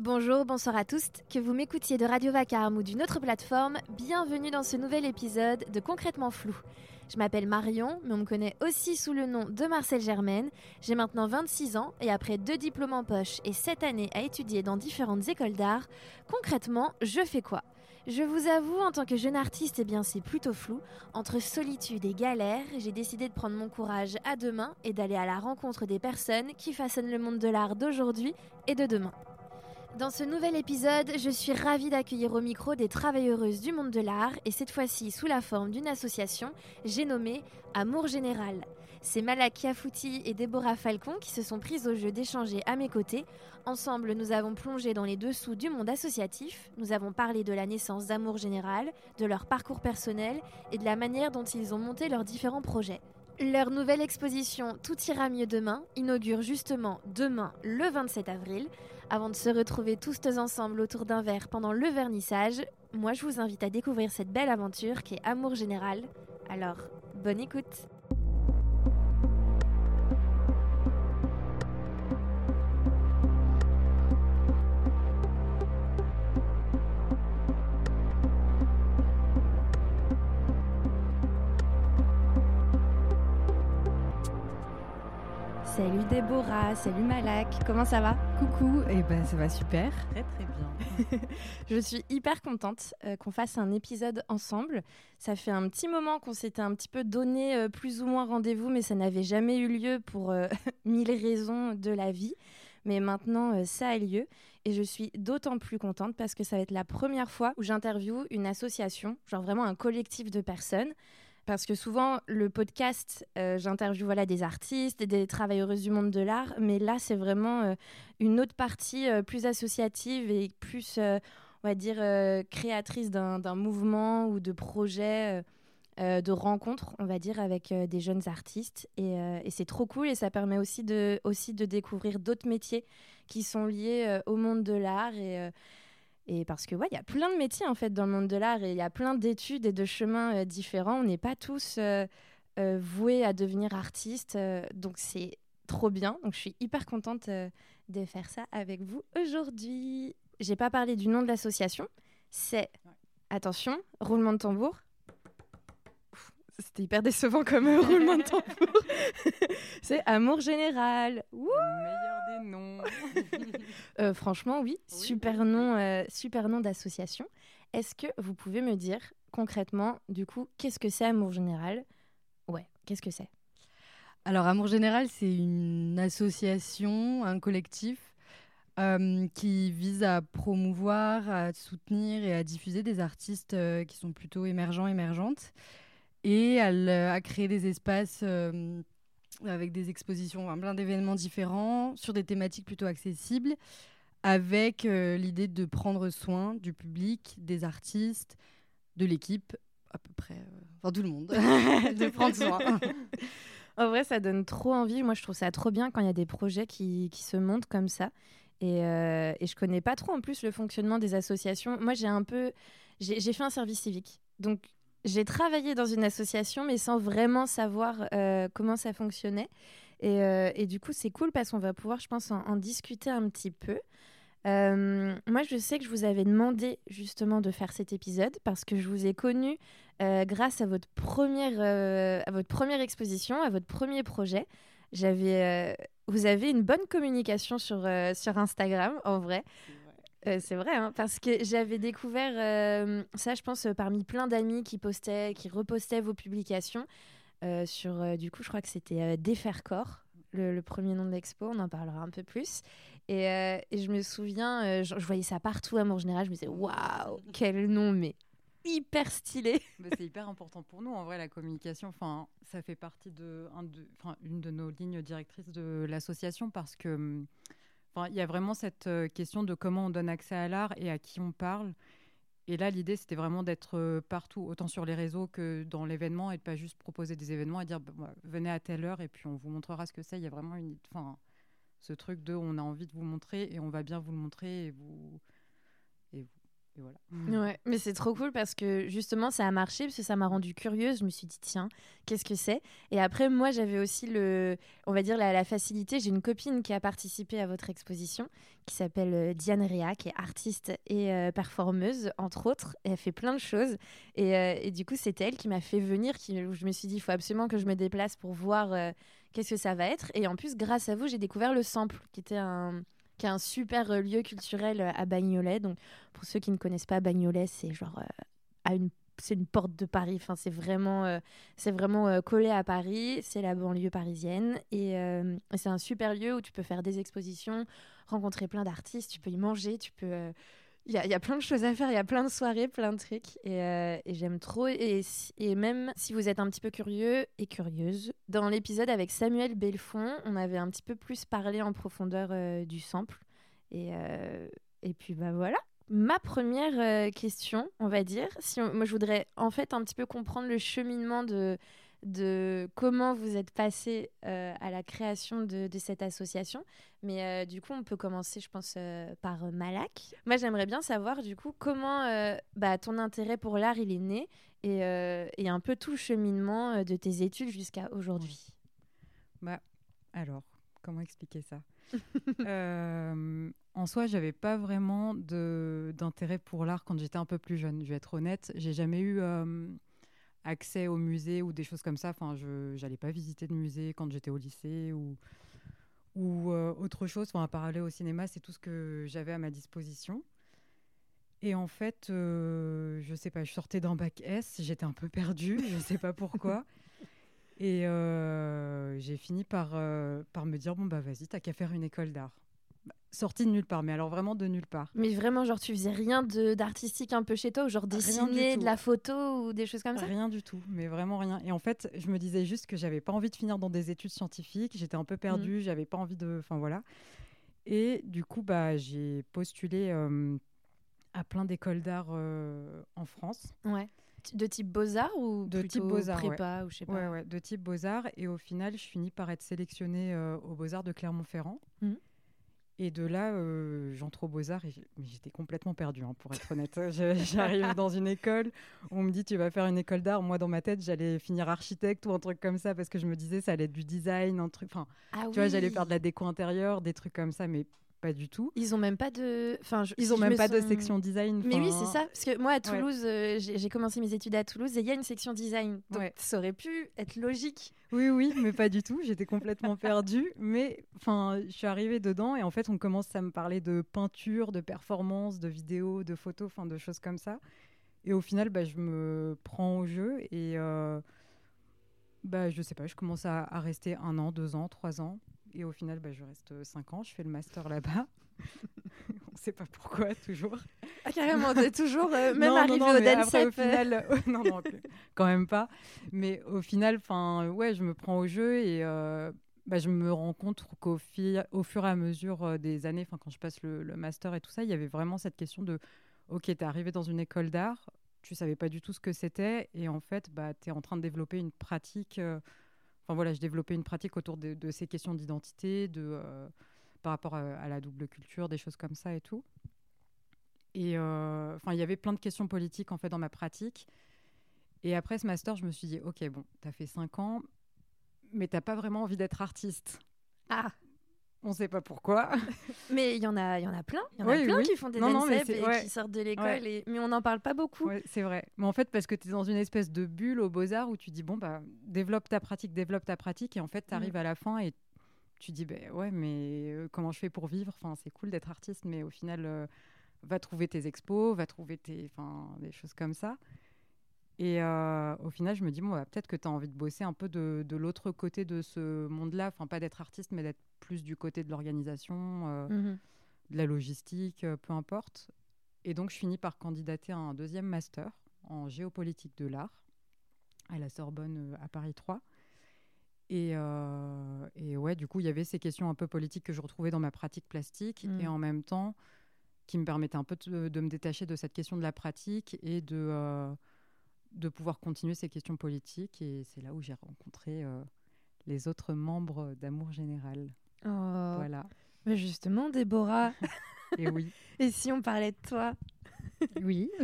Bonjour, bonsoir à tous. Que vous m'écoutiez de Radio Vacarme ou d'une autre plateforme, bienvenue dans ce nouvel épisode de Concrètement Flou. Je m'appelle Marion, mais on me connaît aussi sous le nom de Marcel Germaine. J'ai maintenant 26 ans et après deux diplômes en poche et 7 années à étudier dans différentes écoles d'art, concrètement, je fais quoi? Je vous avoue, en tant que jeune artiste, eh bien c'est plutôt flou. Entre solitude et galère, j'ai décidé de prendre mon courage à deux mains et d'aller à la rencontre des personnes qui façonnent le monde de l'art d'aujourd'hui et de demain. Dans ce nouvel épisode, je suis ravie d'accueillir au micro des travailleuses du monde de l'art et cette fois-ci sous la forme d'une association, j'ai nommé Amour Général. C'est Malak Kiafouti et Déborah Falcon qui se sont prises au jeu d'échanger à mes côtés. Ensemble, nous avons plongé dans les dessous du monde associatif, nous avons parlé de la naissance d'Amour Général, de leur parcours personnel et de la manière dont ils ont monté leurs différents projets. Leur nouvelle exposition Tout ira mieux demain inaugure justement demain le 27 avril. Avant de se retrouver tous ensemble autour d'un verre pendant le vernissage, moi je vous invite à découvrir cette belle aventure qui est Amour Général. Alors, bonne écoute Salut Déborah, salut Malak, comment ça va? Coucou, et eh ben ça va super. Très très bien. je suis hyper contente euh, qu'on fasse un épisode ensemble. Ça fait un petit moment qu'on s'était un petit peu donné euh, plus ou moins rendez-vous, mais ça n'avait jamais eu lieu pour euh, mille raisons de la vie. Mais maintenant, ça a lieu et je suis d'autant plus contente parce que ça va être la première fois où j'interviewe une association, genre vraiment un collectif de personnes parce que souvent le podcast, euh, j'interviewe voilà des artistes, des travailleuses du monde de l'art, mais là c'est vraiment euh, une autre partie euh, plus associative et plus, on va dire, créatrice d'un mouvement ou de projet. de rencontres, on va dire, avec des jeunes artistes. Et, et c'est trop cool et ça permet aussi de, aussi de découvrir d'autres métiers qui sont liés au monde de l'art. Et, et parce que, ouais, il y a plein de métiers, en fait, dans le monde de l'art et il y a plein d'études et de chemins euh, différents. On n'est pas tous euh, euh, voués à devenir artistes. donc, c'est trop bien. Donc, je suis hyper contente de faire ça avec vous aujourd'hui. J'ai pas parlé du nom de l'association. C'est, attention, roulement de tambour. C'était hyper décevant comme roulement de tambour. c'est Amour Général. Le meilleur des noms. Euh, franchement, oui. Super nom, euh, super nom d'association. Est-ce que vous pouvez me dire concrètement, du coup, qu'est-ce que c'est Amour Général? Ouais, qu'est-ce que c'est? Alors, Amour Général, c'est une association, un collectif euh, qui vise à promouvoir, à soutenir et à diffuser des artistes qui sont plutôt émergents, émergentes, et à créer des espaces avec des expositions, plein d'événements différents sur des thématiques plutôt accessibles, avec euh, l'idée de prendre soin du public, des artistes, de l'équipe, à peu près, euh, enfin tout le monde, de prendre soin. en vrai, ça donne trop envie. Moi, je trouve ça trop bien quand il y a des projets qui, qui se montent comme ça. Et, euh, et je connais pas trop en plus le fonctionnement des associations. Moi, j'ai un peu, j'ai fait un service civique, donc j'ai travaillé dans une association, mais sans vraiment savoir euh, comment ça fonctionnait. Euh, et, du coup, c'est cool parce qu'on va pouvoir, je pense, en, discuter un petit peu. Euh, moi, je sais que je vous avais demandé justement de faire cet épisode parce que je vous ai connu grâce à votre première, à votre première exposition, à votre premier projet. Vous avez une bonne communication sur Instagram, en vrai. Euh, c'est vrai, hein, parce que j'avais découvert euh, ça, je pense, euh, parmi plein d'amis qui postaient, qui repostaient vos publications. sur, du coup, je crois que c'était Défaire le, premier nom de l'expo, on en parlera un peu plus. Et, je me souviens, je, voyais ça partout à mon général, je me disais, waouh, quel nom, mais hyper stylé. Bah, c'est hyper important pour nous, en vrai, la communication. Enfin, ça fait partie de, un de, une de nos lignes directrices de l'association parce que il y a vraiment cette euh, question de comment on donne accès à l'art et à qui on parle. Et là, l'idée, c'était vraiment d'être euh, partout, autant sur les réseaux que dans l'événement, et de pas juste proposer des événements et dire bah, venez à telle heure et puis on vous montrera ce que c'est. Il y a vraiment une, enfin, ce truc de on a envie de vous montrer et on va bien vous le montrer et vous, Ouais, mais c'est trop cool parce que justement ça a marché parce que ça m'a rendu curieuse. Je me suis dit tiens, qu'est-ce que c'est? Et après moi j'avais aussi le, on va dire la, la facilité. J'ai une copine qui a participé à votre exposition qui s'appelle euh, Diane Réa, qui est artiste et euh, performeuse entre autres. Et elle fait plein de choses et, euh, et du coup c'était elle qui m'a fait venir. Qui, je me suis dit il faut absolument que je me déplace pour voir qu'est-ce que ça va être. Et en plus grâce à vous j'ai découvert le sample qui était un qui un super euh, lieu culturel euh, à Bagnolet. Donc, pour ceux qui ne connaissent pas Bagnolet, c'est genre euh, à une c'est une porte de Paris. Enfin, c'est vraiment, c'est vraiment collé à Paris. C'est la banlieue parisienne et c'est un super lieu où tu peux faire des expositions, rencontrer plein d'artistes. Tu peux y manger. Tu peux. Il y, a, plein de choses à faire. Il y a plein de soirées, plein de trucs et, euh, j'aime trop. Et, même si vous êtes un petit peu curieux et curieuse, dans l'épisode avec Samuel Belfond, on avait un petit peu plus parlé en profondeur euh, du sample. Et, euh, et puis bah voilà. Ma première question, on va dire, si moi je voudrais en fait un petit peu comprendre le cheminement de, de comment vous êtes passé euh, à la création de, cette association. Mais euh, du coup, on peut commencer, je pense, euh, par Malak. Moi, j'aimerais bien savoir du coup comment bah, ton intérêt pour l'art il est né et, et un peu tout le cheminement de tes études jusqu'à aujourd'hui. Bah, alors, comment expliquer ça? En soi, j'avais pas vraiment d'intérêt pour l'art quand j'étais un peu plus jeune. Je vais être honnête, j'ai jamais eu accès au musée ou des choses comme ça. Enfin, je j'allais pas visiter de musée quand j'étais au lycée ou euh, autre chose. Enfin, à part aller au cinéma, c'est tout ce que j'avais à ma disposition. Et en fait, euh, je sais pas, je sortais d'un bac S, j'étais un peu perdue, je sais pas pourquoi. Et euh, j'ai fini par, euh, par me dire bon, bah vas-y, t'as qu'à faire une école d'art. Sortie de nulle part, mais alors vraiment de nulle part. Mais vraiment, genre, tu faisais rien d'artistique un peu chez toi, ou genre dessiner de la photo ou des choses comme ça? Rien du tout, mais vraiment rien. Et en fait, je me disais juste que j'avais pas envie de finir dans des études scientifiques, j'étais un peu perdue, j'avais pas envie de. Enfin voilà. Et du coup, bah, j'ai postulé euh, à plein d'écoles d'art euh, en France. Ouais. De type beaux-arts ou De plutôt type Beaux-Arts, prépa ou je sais pas? Ouais, ouais, de type Beaux-Arts. Et au final, je finis par être sélectionnée euh, aux Beaux-Arts de Clermont-Ferrand. Mhm. Et de là, euh, j'entre aux Beaux-Arts et j'étais complètement perdue, hein, pour être honnête. J'arrive dans une école, on me dit tu vas faire une école d'art. Moi, dans ma tête, j'allais finir architecte ou un truc comme ça parce que je me disais ça allait être du design, un truc. Enfin, Ah tu vois, j'allais faire de la déco intérieure, des trucs comme ça, mais pas du tout. Ils ont même pas de. Enfin, je- Ils ont même me pas de section design. Mais oui, c'est ça. Parce que moi, à Ouais. Toulouse, euh, j'ai j'ai commencé mes études à Toulouse et il y a une section design. Donc Ouais. ça aurait pu être logique. Oui, oui, mais pas du tout. J'étais complètement perdue. Mais enfin, je suis arrivée dedans et en fait, on commence à me parler de peinture, de performance, de vidéo, de photos, enfin, de choses comme ça. Et au final, bah, je me prends au jeu et euh, bah, je sais pas, je commence à, à rester un an, deux ans, trois ans. Et au final, bah, je reste cinq ans. Je fais le master là-bas. on sait pas pourquoi, toujours. Ah, carrément, t'es toujours, euh, même Non, non, arrivé non, au mais après, au euh, final, euh, non, non, quand même pas. Mais au final, ouais, je me prends au jeu et euh, bah, je me rends compte qu'au au fur et à mesure euh, des années, quand je passe le, le master et tout ça, il y avait vraiment cette question de, ok, t'es arrivé dans une école d'art, tu savais pas du tout ce que c'était et en fait, bah, t'es en train de développer une pratique. Enfin voilà, je développais une pratique autour de, ces questions d'identité, de euh, par rapport à, la double culture, des choses comme ça et tout. Et euh, enfin, il y avait plein de questions politiques en fait dans ma pratique. Et après ce master, je me suis dit, ok, bon, t'as fait cinq ans, mais t'as pas vraiment envie d'être artiste. Ah, On sait pas pourquoi. mais il y en a, il y en a plein. Il y en Oui, a plein oui. qui font des Non, non, mais et ouais. qui sortent de l'école. Ouais. Et... Mais on n'en parle pas beaucoup. Ouais, c'est vrai. Mais en fait, parce que tu es dans une espèce de bulle aux beaux-arts où tu dis, bon, bah, développe ta pratique, développe ta pratique. Et en fait, tu arrives à la fin et tu dis, ben ouais, mais euh, comment je fais pour vivre? Enfin, c'est cool d'être artiste, mais au final, euh, va trouver tes expos, va trouver tes, enfin, des choses comme ça. Et euh, au final, je me dis, bon, bah, peut-être que tu as envie de bosser un peu de, de l'autre côté de ce monde-là. Enfin, pas d'être artiste, mais d'être plus du côté de l'organisation, euh, Mhm. de la logistique, euh, peu importe. Et donc, je finis par candidater à un deuxième master en géopolitique de l'art à la Sorbonne à Paris 3. Et, euh, et ouais, du coup, il y avait ces questions un peu politiques que je retrouvais dans ma pratique plastique Mm. et en même temps qui me permettaient un peu de, de me détacher de cette question de la pratique et de, de pouvoir continuer ces questions politiques. Et c'est là où j'ai rencontré euh, les autres membres d'Amour Général. Oh. Voilà. Mais justement, Déborah, Et oui. et si on parlait de toi? Oui.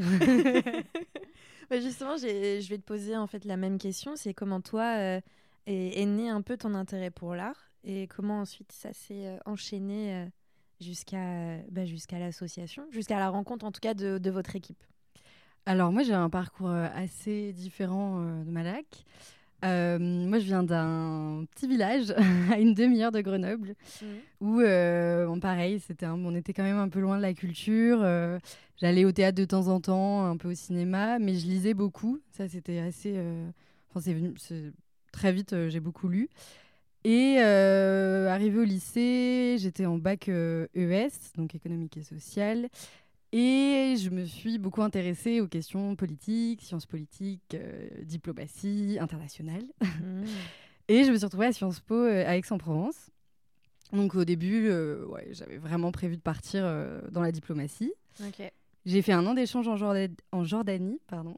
Bah, justement, je vais te poser en fait la même question. C'est comment toi euh, est, né un peu ton intérêt pour l'art et comment ensuite ça s'est euh, enchaîné jusqu'à bah, jusqu'à l'association, jusqu'à la rencontre en tout cas de, de votre équipe? Alors moi j'ai un parcours assez différent de Malak. Euh, moi, je viens d'un petit village à une demi-heure de Grenoble, mmh. où, euh, bon, pareil, c'était on était quand même un peu loin de la culture. Euh, j'allais au théâtre de temps en temps, un peu au cinéma, mais je lisais beaucoup. Ça, c'était assez. Enfin, c'est venu très vite. j'ai beaucoup lu. Et arrivé au lycée, j'étais en bac ES, e donc économique et social. Et je me suis beaucoup intéressée aux questions politiques, sciences politiques, euh, diplomatie internationale. Mmh. et je me suis retrouvée à Sciences Po euh, à Aix-en-Provence. Donc au début, euh, ouais, j'avais vraiment prévu de partir dans la diplomatie. J'ai fait un an d'échange en, en, Jordanie. Pardon.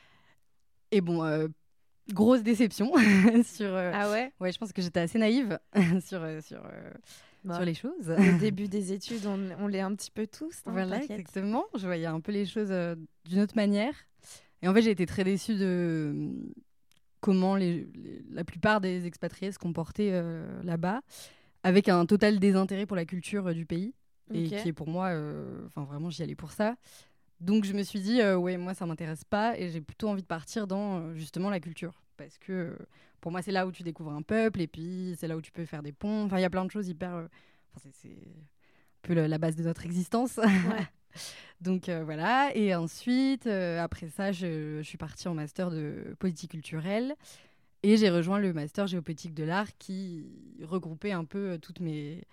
et bon, grosse déception sur. ah ouais? Ouais, je pense que j'étais assez naïve sur, sur bah, sur les choses. Au début des études, on, on l'est un petit peu tous. Hein, voilà, exactement. Je voyais un peu les choses euh, d'une autre manière. Et en fait, j'ai été très déçue de hum, comment les, la plupart des expatriés se comportaient euh, là-bas, avec un total désintérêt pour la culture euh, du pays, et qui est pour moi, enfin vraiment, j'y allais pour ça. Donc je me suis dit, ouais, moi ça m'intéresse pas, et j'ai plutôt envie de partir dans justement la culture, parce que pour moi, c'est là où tu découvres un peuple et puis c'est là où tu peux faire des ponts. Enfin, il y a plein de choses hyper. Euh, c'est un peu la base de notre existence. Donc euh, voilà. Et ensuite, euh, après ça, je, suis partie en master de politique culturelle et j'ai rejoint le master géopolitique de l'art qui regroupait un peu toutes mes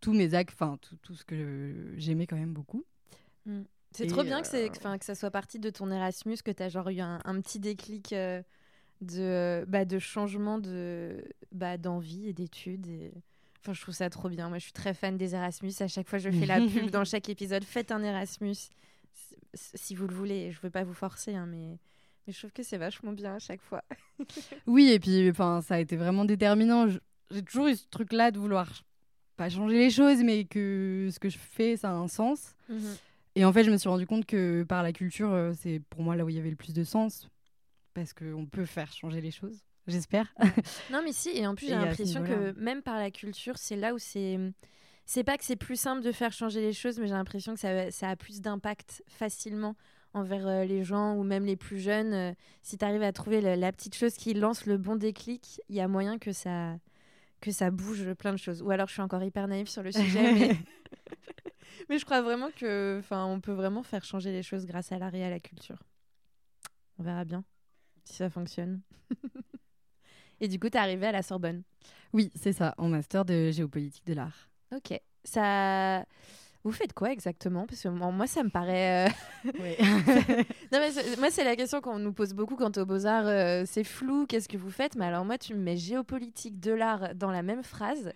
tous mes actes, enfin tout, tout, ce que j'aimais quand même beaucoup. Mm. C'est trop bien que, c'est, que ça soit partie de ton Erasmus, que tu as genre eu un, un petit déclic de, bah, de changement de, bah, d'envie et d'études. Et... Enfin, je trouve ça trop bien. Moi, je suis très fan des Erasmus. À chaque fois, je fais la pub dans chaque épisode. Faites un Erasmus si vous le voulez. Je veux pas vous forcer, hein, mais... mais je trouve que c'est vachement bien à chaque fois. oui, et puis enfin, ça a été vraiment déterminant. J'ai toujours eu ce truc-là de vouloir pas changer les choses, mais que ce que je fais, ça a un sens. Mhm. Et en fait, je me suis rendu compte que par la culture, euh, c'est pour moi là où il y avait le plus de sens parce qu'on peut faire changer les choses, j'espère. non, mais si, et en plus, j'ai l'impression que même par la culture, c'est là où c'est. C'est pas que c'est plus simple de faire changer les choses, mais j'ai l'impression que ça, ça, a plus d'impact facilement envers euh, les gens ou même les plus jeunes. Euh, si tu arrives à trouver la, petite chose qui lance le bon déclic, il y a moyen que ça, que ça bouge plein de choses. Ou alors je suis encore hyper naïve sur le sujet, mais... mais je crois vraiment que, on peut vraiment faire changer les choses grâce à l'art et à la culture. On verra bien si ça fonctionne. Et du coup, tu es arrivé à la Sorbonne. Oui, c'est ça, en master de géopolitique de l'art. Ok. Ça. Vous faites quoi exactement? Parce que moi, ça me paraît. Euh, oui. non, mais moi, c'est la question qu'on nous pose beaucoup quand au Beaux-Arts. Euh, c'est flou, qu'est-ce que vous faites? Mais alors, moi, tu me mets géopolitique de l'art dans la même phrase.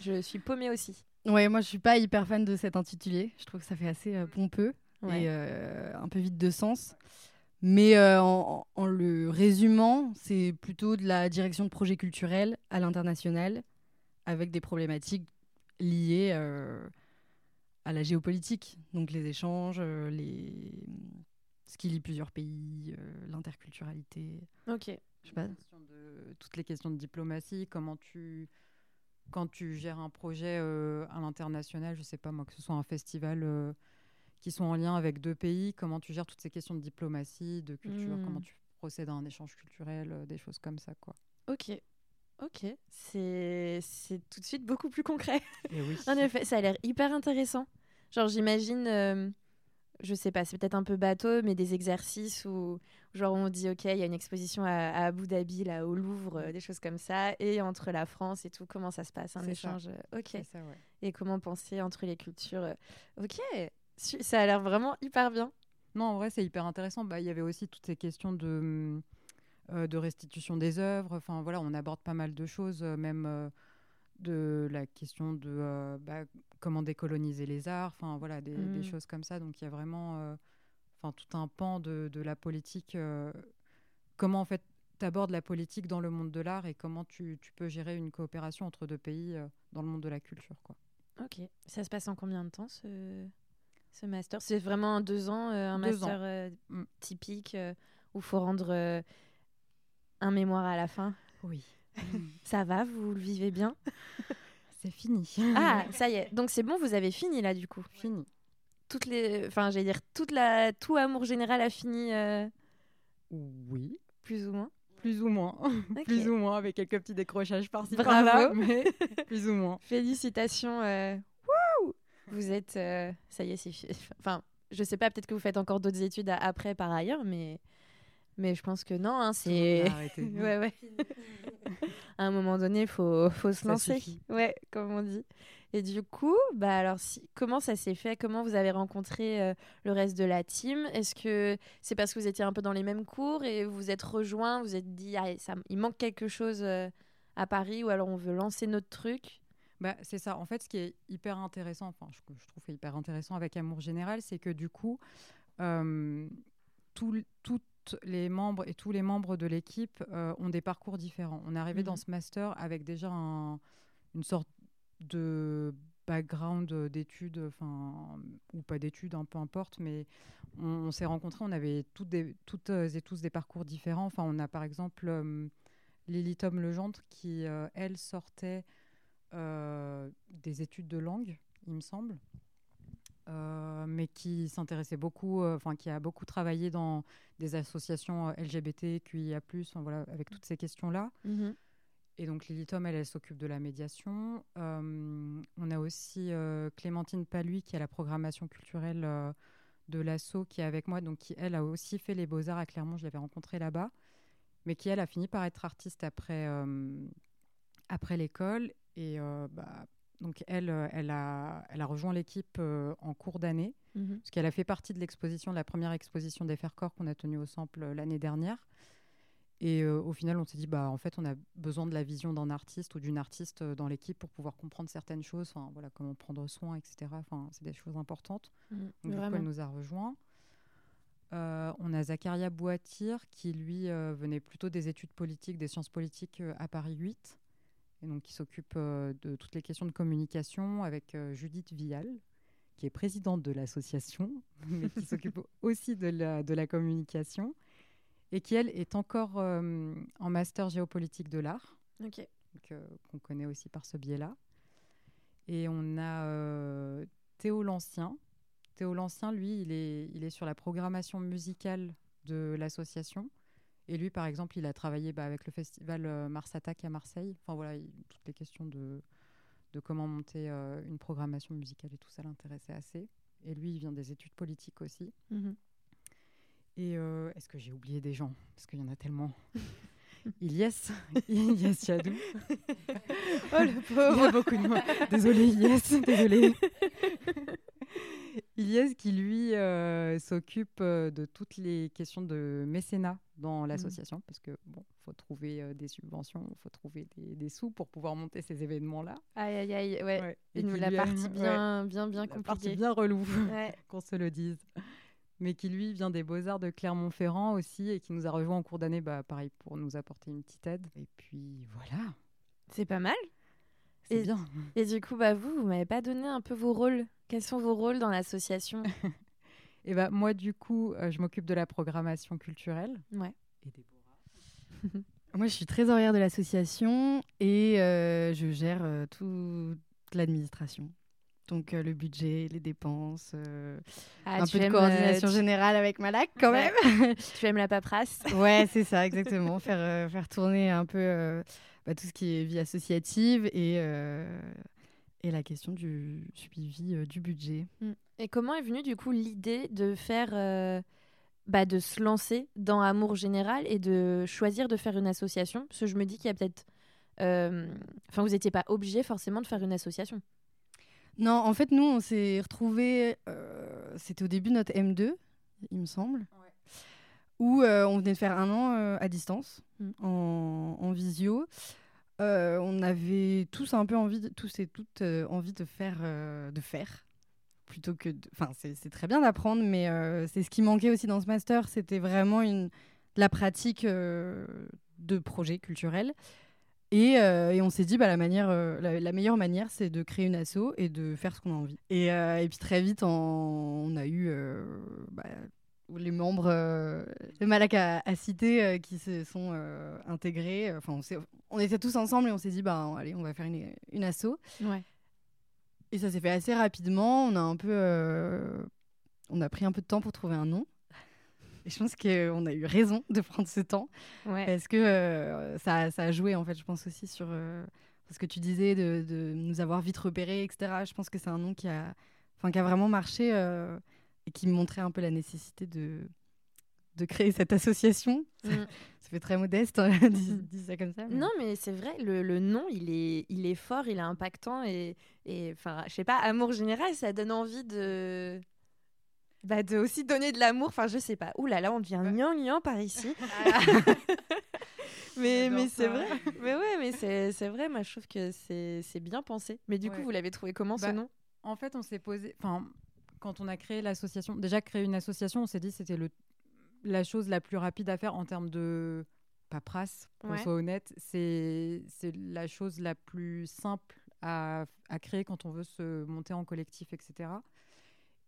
Je suis paumée aussi. Ouais, moi, je suis pas hyper fan de cet intitulé. Je trouve que ça fait assez euh, pompeux et un peu vide de sens. Mais en, le résumant, c'est plutôt de la direction de projets culturels à l'international, avec des problématiques liées euh, à la géopolitique, donc les échanges, euh, les... ce qui lie plusieurs pays, l'interculturalité. Ok. Je sais pas. De, toutes les questions de diplomatie, comment tu quand tu gères un projet à l'international, je sais pas moi, que ce soit un festival qui sont en lien avec deux pays, comment tu gères toutes ces questions de diplomatie, de culture, comment hmm. tu procèdes à un échange culturel, euh, des choses comme ça, quoi. Ok. Ok, c'est tout de suite beaucoup plus concret. Et eh oui. en effet, ça a l'air hyper intéressant. Genre, j'imagine, euh, je sais pas, c'est peut-être un peu bateau, mais des exercices où, genre, on dit, OK, il y a une exposition à, Abu Dhabi, là, au Louvre, euh, des choses comme ça, et entre la France et tout, comment ça se passe, un échange OK. Ça, ouais. Et comment penser entre les cultures OK, ça a l'air vraiment hyper bien. Non, en vrai, c'est hyper intéressant. Bah, il y avait aussi toutes ces questions de, euh, de restitution des œuvres. Enfin, voilà, on aborde pas mal de choses, euh, même euh, de la question de bah, comment décoloniser les arts. Enfin, voilà, des, mm. choses comme ça. Donc, il y a vraiment enfin, tout un pan de, de la politique. comment, en fait, abordes la politique dans le monde de l'art et comment tu, tu, peux gérer une coopération entre deux pays dans le monde de la culture, quoi. Ok. Ça se passe en combien de temps, ce ce master? C'est vraiment deux ans, un Deux master ans. euh, Mm. typique euh, où il faut rendre euh, un mémoire à la fin. Oui. Ça va, vous le vivez bien? C'est fini. Ah, ça y est. Donc c'est bon, vous avez fini là du coup? fini. Toutes les, enfin, j'allais dire toute la, tout amour général a fini euh, Oui. plus ou moins. Plus ou moins. Plus ou moins, avec quelques petits décrochages par-ci Bravo. par-là. Mais plus ou moins. Félicitations. euh, vous êtes, euh, ça y est, c'est, fi- enfin, je sais pas, peut-être que vous faites encore d'autres études à- après par ailleurs, mais, mais je pense que non, hein, c'est. Tout ouais, ouais. à un moment donné, faut, faut se lancer. Ouais, comme on dit. Et du coup, bah alors, si, comment ça s'est fait? Comment vous avez rencontré euh, le reste de la team? Est-ce que c'est parce que vous étiez un peu dans les mêmes cours et vous vous êtes rejoints, vous vous êtes dit, ah, ça, il manque quelque chose euh, à Paris ou alors on veut lancer notre truc? Bah, c'est ça. En fait, ce qui est hyper intéressant, enfin, je, que je trouve hyper intéressant avec Amour Général, c'est que du coup, euh, tout- toutes les membres et tous les membres de l'équipe euh, ont des parcours différents. On est arrivé dans Mhm. ce master avec déjà un- une sorte de background d'études, enfin, ou pas d'études, hein, peu importe, mais on, on s'est rencontrés, on avait toutes, des, toutes et tous des parcours différents. Enfin, on a par exemple euh, Lily Tom Legendre qui, euh, elle, sortait euh, des études de langue, il me semble, euh, mais qui s'intéressait beaucoup, euh, enfin qui a beaucoup travaillé dans des associations euh, LGBTQIA+, voilà, avec toutes ces questions-là. Et donc Lily Tom, elle, elle s'occupe de la médiation. Euh, on a aussi Clémentine Paluy qui a la programmation culturelle de l'ASSO qui est avec moi, donc qui elle a aussi fait les beaux-arts à Clermont, je l'avais rencontrée là-bas, mais qui elle a fini par être artiste après, après l'école. Et bah, donc elle, euh, elle, a, elle a rejoint l'équipe euh, en cours d'année, Mhm. parce qu'elle a fait partie de l'exposition, de la première exposition des Faircorps qu'on a tenue au Sample euh, l'année dernière. Et euh, au final, on s'est dit, bah, en fait, on a besoin de la vision d'un artiste ou d'une artiste dans l'équipe pour pouvoir comprendre certaines choses, voilà, comment prendre soin, etc. Enfin, c'est des choses importantes. Mhm. Donc, du coup, elle nous a rejoints. Euh, on a Zakaria Bouatir qui, lui, euh, venait plutôt des études politiques, des sciences politiques à Paris 8. Et donc, qui s'occupe euh, de toutes les questions de communication avec euh, Judith Vial, qui est présidente de l'association, mais qui s'occupe aussi de la, de la communication. Et qui, elle, est encore euh, en master géopolitique de l'art euh, qu'on connaît aussi par ce biais-là. Et on a euh, Théo Lancien. Théo Lancien, lui, il est, il est sur la programmation musicale de l'association. Et lui, par exemple, il a travaillé bah, avec le festival euh, Mars Attack à Marseille. Enfin voilà, il- toutes les questions de, de comment monter euh, une programmation musicale et tout ça l'intéressait assez. Et lui, il vient des études politiques aussi. Mhm. Et euh, est-ce que j'ai oublié des gens? Parce qu'il y en a tellement. Ilyes, Ilyes Chadou. Oh le Il y pauvre a beaucoup de mots. Désolée, Ilyes, désolée. Ilyes qui, lui, euh, s'occupe euh, de toutes les questions de mécénat dans l'association, parce que, bon, faut trouver euh, des subventions, faut trouver des, des sous pour pouvoir monter ces événements-là. Aïe aïe aïe, ouais. Ouais. Et nous, la partie ouais, bien, bien, bien la partie compliquée. bien relou, Ouais. qu'on se le dise. Mais qui, lui, vient des Beaux-Arts de Clermont-Ferrand aussi, et qui nous a rejoint en cours d'année, bah, pareil, pour nous apporter une petite aide. Et puis, voilà, C'est pas mal. C'est Et- bien. Et du coup, bah, vous, vous m'avez pas donné un peu vos rôles. Quels sont vos rôles dans l'association? Et bah, moi, du coup, euh, je m'occupe de la programmation culturelle. Ouais. Et Déborah. Moi, je suis trésorière de l'association et euh, je gère euh, toute l'administration. Donc, euh, le budget, les dépenses, euh, Ah, un peu de coordination euh, tu- générale avec Malak quand Ouais. même. Tu aimes la paperasse ouais, c'est ça, exactement. faire, faire tourner un peu bah, tout ce qui est vie associative et, et la question du suivi du budget. Et comment est venue du coup l'idée de faire, bah, de se lancer dans Amour Général et de choisir de faire une association? Parce que je me dis qu'il y a peut-être, enfin, vous n'étiez pas obligé forcément de faire une association. Non, en fait, nous, on s'est retrouvés. euh, C'était au début de notre M2, il me semble. Où euh, on venait de faire un an euh, à distance, Mm. en, en visio. On avait tous un peu envie, de- tous et toutes envie de faire, de faire, plutôt que, enfin, c'est très bien d'apprendre, mais c'est ce qui manquait aussi dans ce master, c'était vraiment une la pratique de projets culturels. Et, euh, et on s'est dit, bah, la, manière, euh, la, la meilleure manière, c'est de créer une asso et de faire ce qu'on a envie. Et, euh, et puis très vite, on a eu bah, les membres, le Malak a, a cité, qui se sont intégrés. Enfin, on, était tous ensemble et on s'est dit, bah, allez, on va faire une, une asso. Ouais. Et ça s'est fait assez rapidement. On a un peu, on a pris un peu de temps pour trouver un nom. Et je pense qu'on a eu raison de prendre ce temps Ouais. parce que euh, ça, ça a joué en fait. Je pense aussi sur euh, ce que tu disais de, de nous avoir vite repérés, etc. Je pense que c'est un nom qui a, qui a vraiment marché euh, et qui montrait un peu la nécessité de de créer cette association. Mm. Ça fait très modeste, hein, dis, dis ça comme ça. mais- Non, mais c'est vrai, le, le nom, il est, il est fort, il est impactant et, et enfin, je sais pas, amour général, ça donne envie de, bah, de aussi donner de l'amour. Enfin, je sais pas. Ouh là là, on devient Ouais. gnang par ici. mais J'adore mais c'est vrai. Mais ouais, mais c'est vrai. Moi, je trouve que c'est bien pensé. Mais du coup, vous l'avez trouvé comment ce Bah, nom? En fait, on s'est posé. Enfin, quand on a créé l'association, déjà créer une association, on s'est dit que c'était le la chose la plus rapide à faire en termes de paperasse, qu'on Ouais. soit honnête. C'est c'est la chose la plus simple à, à créer quand on veut se monter en collectif, etc.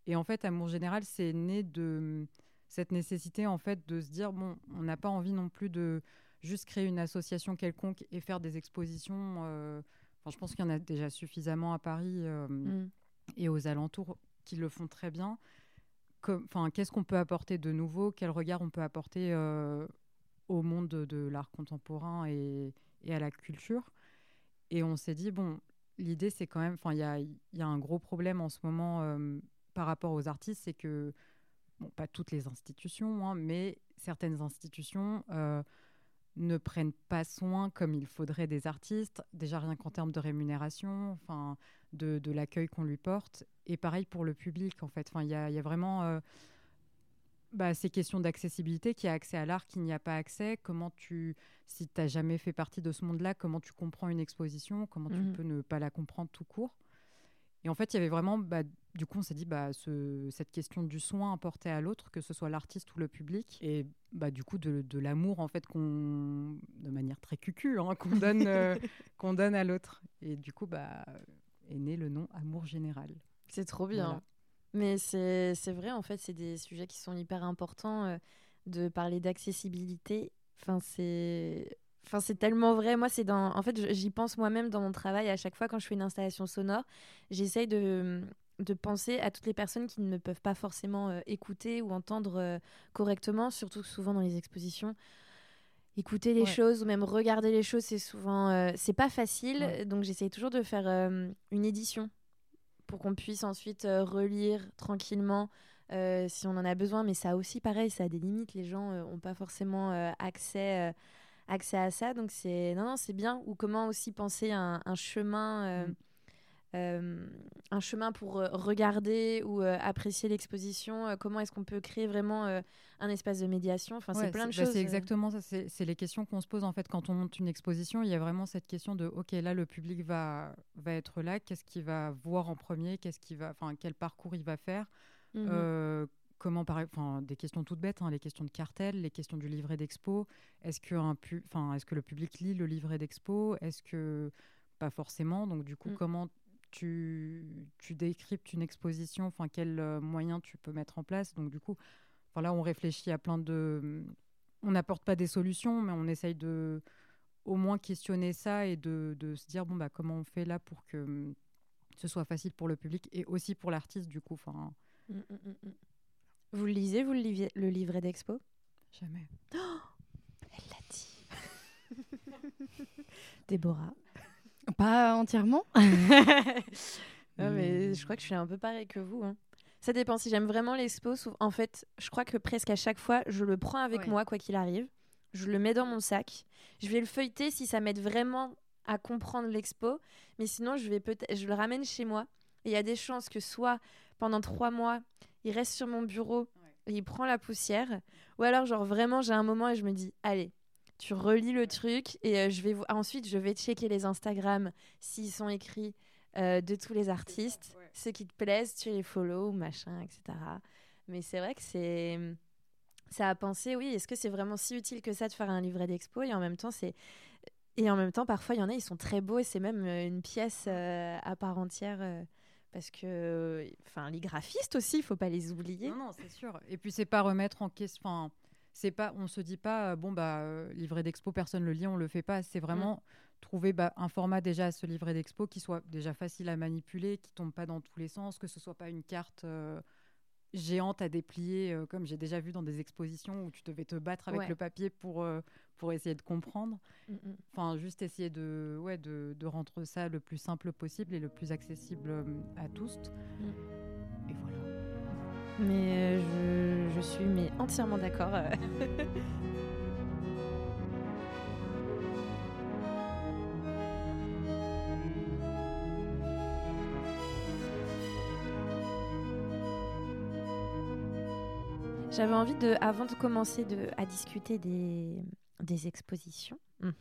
Et en fait, Amour Général, c'est né de cette nécessité en fait de se dire bon, on n'a pas envie non plus de juste créer une association quelconque et faire des expositions. euh, Enfin, je pense qu'il y en a déjà suffisamment à Paris. euh, Mm. et aux alentours qui le font très bien. Enfin, qu'est-ce qu'on peut apporter de nouveau? Quel regard on peut apporter euh, au monde de, de l'art contemporain et, et à la culture? Et on s'est dit bon, l'idée c'est quand même, enfin, il y a, il y a un gros problème en ce moment par rapport aux artistes, c'est que bon, pas toutes les institutions, hein, mais certaines institutions euh, ne prennent pas soin comme il faudrait des artistes, déjà rien qu'en termes de rémunération, enfin de, de l'accueil qu'on lui porte. Et pareil pour le public, en fait. Enfin, il y a, il y a vraiment euh, bah, ces questions d'accessibilité, qui a accès à l'art, qui n'y a pas accès. Comment tu, si tu n'as jamais fait partie de ce monde-là, comment tu comprends une exposition, comment tu Mhm. peux ne pas la comprendre tout court? Et en fait, il y avait vraiment, bah, du coup, on s'est dit, bah, ce- cette question du soin apporté à l'autre, que ce soit l'artiste ou le public, et bah, du coup, de, de l'amour, en fait, qu'on, de manière très cucu, hein, qu'on donne, euh, qu'on donne à l'autre. Et du coup, bah, est né le nom Amour Général. C'est trop bien. Voilà. Mais c'est c'est vrai, en fait, c'est des sujets qui sont hyper importants euh, de parler d'accessibilité. Enfin, c'est. Enfin, c'est tellement vrai. Moi, c'est dans. En fait, j'y pense moi-même dans mon travail. À chaque fois, quand je fais une installation sonore, j'essaye de, de penser à toutes les personnes qui ne peuvent pas forcément euh, écouter ou entendre euh, correctement, surtout que souvent dans les expositions. Écouter les Ouais. choses ou même regarder les choses, c'est souvent. euh, c'est pas facile. Ouais. Donc, j'essaye toujours de faire euh, une édition pour qu'on puisse ensuite relire tranquillement si on en a besoin. Mais ça aussi, pareil, ça a des limites. Les gens n'ont pas forcément accès, accès à ça. Donc, c'est non, non, c'est bien. Ou comment aussi penser un, un chemin. euh, Mm. euh, un chemin pour euh, regarder ou euh, apprécier l'exposition Comment est-ce qu'on peut créer vraiment un espace de médiation? Enfin, Ouais, c'est plein de bah, choses. C'est exactement ça. C'est les questions qu'on se pose en fait quand on monte une exposition. Il y a vraiment cette question de OK, là le public va va être là. Qu'est-ce qu'il va voir en premier? Qu'est-ce qu'il va, enfin quel parcours il va faire? Mhm. Euh, Comment par, enfin des questions toutes bêtes, hein, les questions de cartel, les questions du livret d'expo. Est-ce que un pu, enfin est-ce que le public lit le livret d'expo? Est-ce que pas forcément? Donc du coup, Mm. comment tu, tu décryptes une exposition? Enfin quels euh, moyens tu peux mettre en place? Donc du coup, Enfin, là, on réfléchit à plein de. On n'apporte pas des solutions, mais on essaye de au moins questionner ça et de, de se dire bon bah comment on fait là pour que hum, ce soit facile pour le public et aussi pour l'artiste du coup. Enfin, Mm, mm, mm, mm. Vous le lisez, vous le, liviez- le livret d'expo? Jamais. Elle l'a dit. Déborah. Pas entièrement? Non, mais je crois que je suis un peu pareil que vous. hein. Ça dépend. Si j'aime vraiment l'expo, en fait, je crois que presque à chaque fois, je le prends avec Ouais. moi, quoi qu'il arrive. Je le mets dans mon sac. Je vais le feuilleter si ça m'aide vraiment à comprendre l'expo. Mais sinon, je vais peut-être, je le ramène chez moi. Et il y a des chances que soit pendant trois mois, il reste sur mon bureau et il prend la poussière. Ou alors, genre vraiment, j'ai un moment et je me dis, allez, tu relis le truc et euh, je vais ensuite je vais checker les Instagram s'ils sont écrits euh, de tous les artistes, ouais. ceux qui te plaisent, tu les follow, machin, etc. Mais c'est vrai que c'est ça a pensé, oui, est-ce que c'est vraiment si utile que ça de faire un livret d'expo? Et en même temps c'est Et en même temps, parfois, il y en a, ils sont très beaux et c'est même une pièce à part entière. Parce que, enfin, les graphistes aussi, il faut pas les oublier. Non, non, c'est sûr. Et puis, c'est pas remettre en question c'est pas, on se dit pas, euh, bon, bah, euh, livret d'expo, personne le lit, on le fait pas. C'est vraiment mm. trouver bah, un format déjà à ce livret d'expo qui soit déjà facile à manipuler, qui tombe pas dans tous les sens, que ce soit pas une carte euh, géante à déplier, comme j'ai déjà vu dans des expositions où tu devais te battre avec le papier pour, pour essayer de comprendre. Mm, mm. Enfin, juste essayer de, ouais, de, de, rendre ça le plus simple possible et le plus accessible à tous. Et voilà. Mais euh, je, suis mais entièrement d'accord. J'avais envie de, avant de commencer de, à discuter des, des expositions, mhm.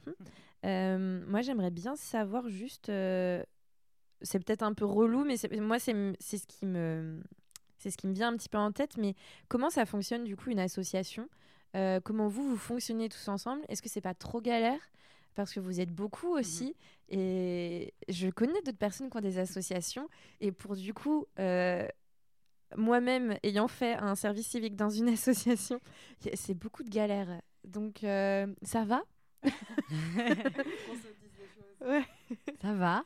euh, moi j'aimerais bien savoir juste, c'est peut-être un peu relou, mais moi c'est ce qui me c'est ce qui me vient un petit peu en tête, mais comment ça fonctionne du coup une association? Euh, Comment vous, vous fonctionnez tous ensemble? Est-ce que c'est pas trop galère? Parce que vous êtes beaucoup mhm. aussi. Et je connais d'autres personnes qui ont des associations. Et pour du coup, euh, moi-même ayant fait un service civique dans une association, c'est beaucoup de galères. Donc, euh, ça va? Ça va?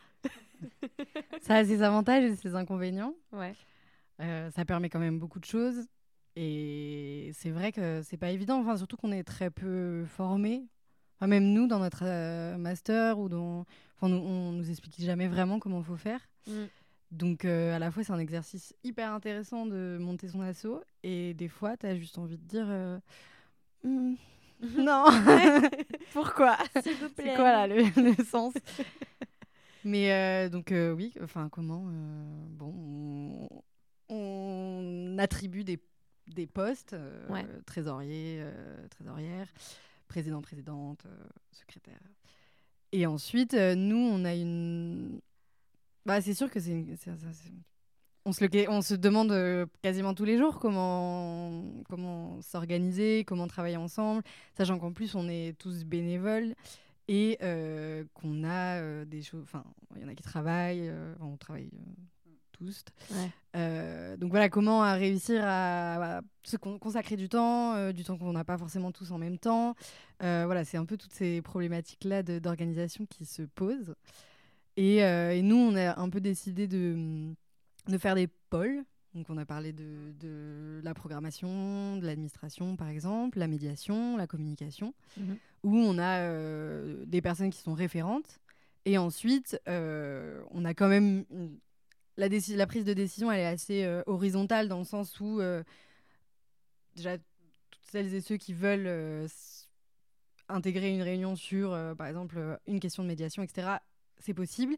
ça a ses avantages et ses inconvénients. Ouais. Euh, ça permet quand même beaucoup de choses. Et c'est vrai que c'est pas évident, enfin, surtout qu'on est très peu formés. Enfin, même nous, dans notre euh, master, ou dans... enfin, nous, on nous explique jamais vraiment comment il faut faire. Mm. Donc, euh, à la fois, c'est un exercice hyper intéressant de monter son assaut. Et des fois, tu as juste envie de dire hmm, Non Pourquoi? C'est quoi là le, le sens? Mais donc, oui, enfin, comment Bon, on attribue des, des postes, euh, trésorier, euh, trésorière, président, présidente, euh, secrétaire. Et ensuite, nous, on a une. Bah, c'est sûr que c'est on se, le... on se demande quasiment tous les jours comment, comment s'organiser, comment travailler ensemble, sachant qu'en plus on est tous bénévoles et qu'on a des choses. Enfin, il y en a qui travaillent, on travaille euh, donc voilà, comment réussir à, se consacrer du temps, euh, du temps qu'on n'a pas forcément tous en même temps. Euh, voilà, c'est un peu toutes ces problématiques-là d'organisation qui se posent. Et, nous, on a un peu décidé de, de faire des pôles. Donc on a parlé de, de la programmation, de l'administration par exemple, la médiation, la communication, mhm. où on a des personnes qui sont référentes. Et ensuite, on a quand même la, la, prise de décision, elle est assez euh, horizontale dans le sens où, euh, déjà, toutes celles et ceux qui veulent euh, intégrer une réunion sur, par exemple, une question de médiation, etc., c'est possible.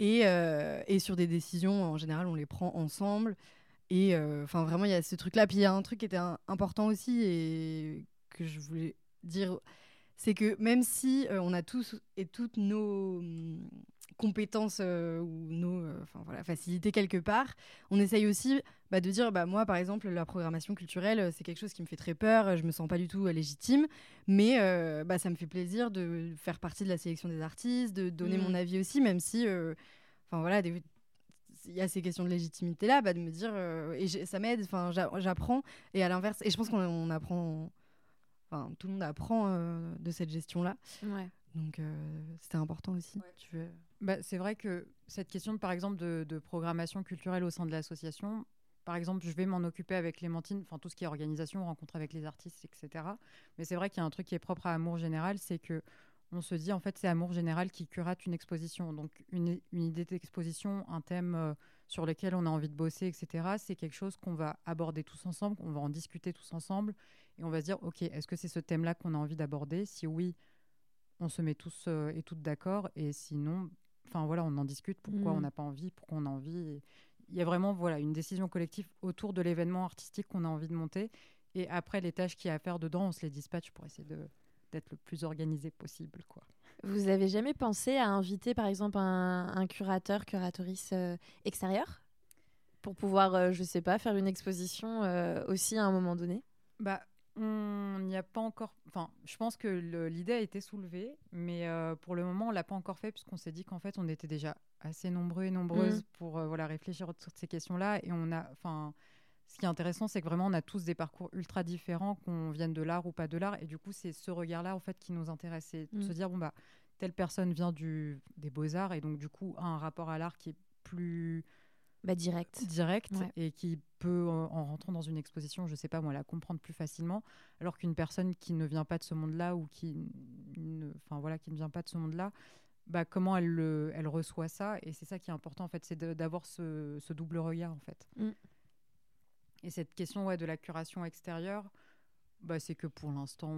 Et, et, sur des décisions, en général, on les prend ensemble. Et enfin, vraiment, il y a ce truc-là. Puis il y a un truc qui était important aussi et que je voulais dire c'est que même si on a tous et toutes nos, compétences euh, ou nos euh, voilà, facilités quelque part, on essaye aussi bah, de dire bah, moi par exemple la programmation culturelle euh, c'est quelque chose qui me fait très peur, je me sens pas du tout légitime, mais bah, ça me fait plaisir de faire partie de la sélection des artistes, de donner mon mmh. avis aussi, même si enfin voilà il y a ces questions de légitimité là, bah, de me dire et ça m'aide, enfin j'apprends et à l'inverse et je pense qu'on apprend, enfin tout le monde apprend de cette gestion là. Ouais. Donc c'était important aussi. Tu veux... Bah, c'est vrai que cette question, par exemple, de, programmation culturelle au sein de l'association, par exemple, je vais m'en occuper avec Clémentine, enfin tout ce qui est organisation, rencontre avec les artistes, etc. Mais c'est vrai qu'il y a un truc qui est propre à Amour Général, c'est que on se dit en fait c'est Amour Général qui curate une exposition. Donc une, idée d'exposition, un thème euh, sur lequel on a envie de bosser, etc. C'est quelque chose qu'on va aborder tous ensemble, qu'on va en discuter tous ensemble, et on va se dire ok, est-ce que c'est ce thème-là qu'on a envie d'aborder? Si oui, on se met tous euh, et toutes d'accord, et sinon, Enfin voilà, on en discute. Pourquoi on mm. n'a pas envie Pourquoi on a envie Il y a vraiment voilà une décision collective autour de l'événement artistique qu'on a envie de monter. Et après, les tâches qu'il y a à faire dedans, on se les dispatche pour essayer de d'être le plus organisé possible, quoi. Vous avez jamais pensé à inviter, par exemple, un, curateur, curatrice euh, extérieur pour pouvoir, je euh, je sais pas, faire une exposition euh, aussi à un moment donné? Bah, on n'y a pas encore. Enfin, je pense que l'idée a été soulevée, mais euh, pour le moment, on l'a pas encore fait puisqu'on s'est dit qu'en fait, on était déjà assez nombreux et nombreuses mm. pour euh, voilà réfléchir à toutes ces questions-là. Et on a, enfin, ce qui est intéressant, c'est que vraiment, on a tous des parcours ultra différents, qu'on vienne de l'art ou pas de l'art. Et du coup, c'est ce regard-là en fait qui nous intéresse, c'est de mm. se dire bon bah telle personne vient du des beaux arts et donc du coup a un rapport à l'art qui est plus bah, direct. Direct et qui peut, en rentrant dans une exposition, je sais pas moi, la comprendre plus facilement, alors qu'une personne qui ne vient pas de ce monde-là ou qui ne, enfin, voilà, qui ne vient pas de ce monde-là, bah, comment elle, le, elle reçoit ça. Et c'est ça qui est important, en fait, c'est d'avoir ce, ce, double regard, en fait. Mm. Et cette question ouais, de la curation extérieure, bah, c'est que pour l'instant,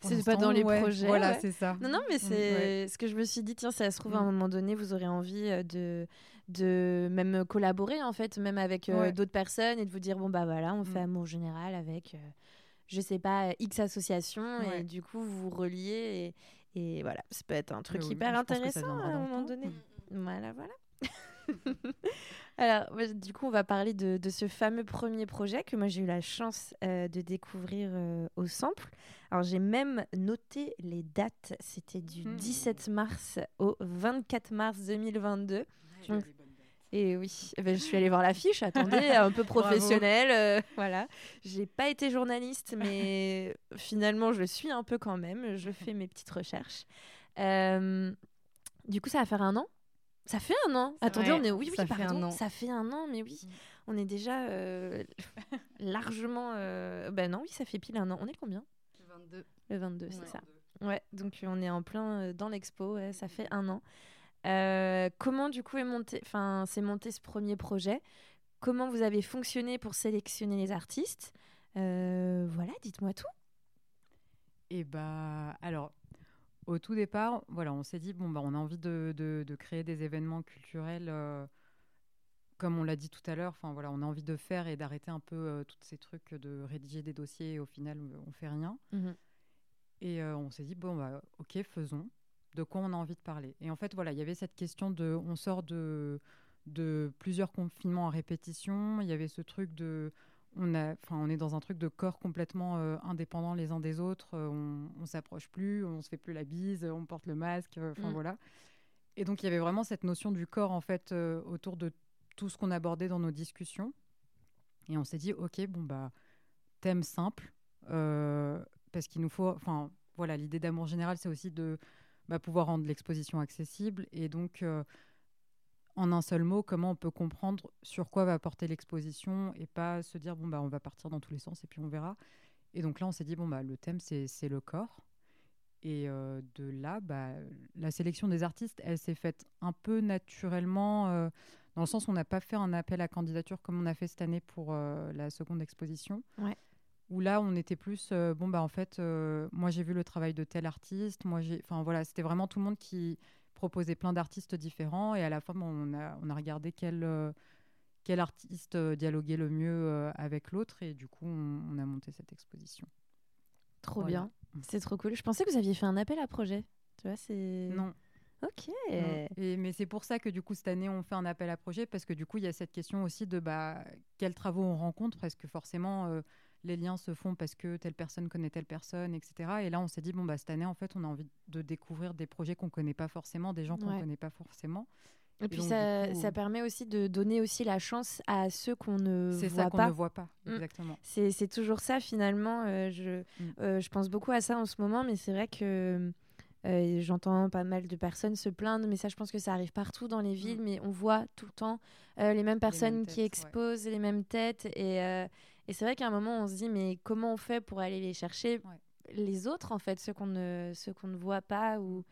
c'est pas dans les projets. Voilà, c'est ça. Non, non, mais c'est ce que je me suis dit. Tiens, ça se trouve, à un mm. moment donné, vous aurez envie euh, de, de même collaborer, en fait, même avec euh, d'autres personnes et de vous dire bon, bah voilà, on fait mm. Amour Général avec, euh, je sais pas, X associations et du coup, vous vous reliez et, et voilà, ça peut être un truc hyper intéressant à un moment donné. Mm, voilà, voilà. Alors, du coup, on va parler de, ce fameux premier projet que moi j'ai eu la chance euh, de découvrir euh, au Sample. Alors, j'ai même noté les dates. C'était du 17 hmm. mars au 24 mars 2022. Et oui, eh ben, je suis allée voir l'affiche. Attendez, un peu professionnelle. Euh, voilà. J'ai pas été journaliste, mais finalement, je le suis un peu quand même. Je fais mes petites recherches. du coup, ça va faire un an ça fait un an. Attendez, on est oui, oui, ça Fait un an. Ça fait un an, mais oui, on est déjà euh, largement. Euh... Ben non, oui, ça fait pile un an. On est combien? Le 22. Le 22, c'est ça. Ouais, donc on est en plein euh, dans l'expo. ça fait un an. Euh, comment du coup est monté, enfin, c'est monté ce premier projet? Comment vous avez fonctionné pour sélectionner les artistes? Voilà, dites-moi tout. Et eh bah, alors au tout départ, voilà, on s'est dit bon bah on a envie de, de, créer des événements culturels euh, comme on l'a dit tout à l'heure. Enfin voilà, on a envie de faire et d'arrêter un peu euh, tous ces trucs de rédiger des dossiers et au final on fait rien. Mhm. Et euh, on s'est dit bon bah ok faisons. De quoi on a envie de parler Et en fait voilà, il y avait cette question de on sort de de plusieurs confinements à répétition. Il y avait ce truc de on, a, on est dans un truc de corps complètement euh, indépendants les uns des autres. Euh, on, on s'approche plus, on se fait plus la bise, on porte le masque. Euh, enfin mm. voilà. Et donc il y avait vraiment cette notion du corps en fait autour de tout ce qu'on abordait dans nos discussions. Et on s'est dit ok bon bah thème simple parce qu'il nous faut. Enfin voilà l'idée d'amour général c'est aussi de bah, pouvoir rendre l'exposition accessible et donc en un seul mot, comment on peut comprendre sur quoi va porter l'exposition et pas se dire, bon, bah, on va partir dans tous les sens et puis on verra. Et donc là, on s'est dit, bon, bah, le thème, c'est le corps. Et euh, de là, bah, la sélection des artistes, elle s'est faite un peu naturellement, euh, dans le sens où on n'a pas fait un appel à candidature comme on a fait cette année pour euh, la seconde exposition. Où là, on était plus, bon, bah, en fait, moi, j'ai vu le travail de tel artiste. Moi, j'ai. Enfin, voilà, c'était vraiment tout le monde qui proposé plein d'artistes différents et à la fin, on, a, on a regardé quel, euh, quel artiste euh, dialoguait le mieux euh, avec l'autre et du coup, on, a monté cette exposition. Trop bien, c'est trop cool. Je pensais que vous aviez fait un appel à projet. Tu vois, c'est. Non. Ok. Et, mais c'est pour ça que du coup cette année on fait un appel à projet parce que du coup il y a cette question aussi de bah, quels travaux on rencontre parce que forcément les liens se font parce que telle personne connaît telle personne, etc. Et là, on s'est dit, bon, bah, cette année, en fait, on a envie de découvrir des projets qu'on ne connaît pas forcément, des gens qu'on ne connaît pas forcément. Et, puis ça, ça, permet aussi de donner aussi la chance à ceux qu'on ne voit pas. C'est ça qu'on ne voit pas, mm. exactement. C'est toujours ça finalement. Euh, je, mm. euh, je pense beaucoup à ça en ce moment, mais c'est vrai que euh, j'entends pas mal de personnes se plaindre, mais ça je pense que ça arrive partout dans les villes, mm. mais on voit tout le temps les mêmes personnes qui exposent les mêmes têtes et et c'est vrai qu'à un moment, on se dit, mais comment on fait pour aller les chercher les autres, en fait, ceux qu'on ne, ceux qu'on ne voit pas ou...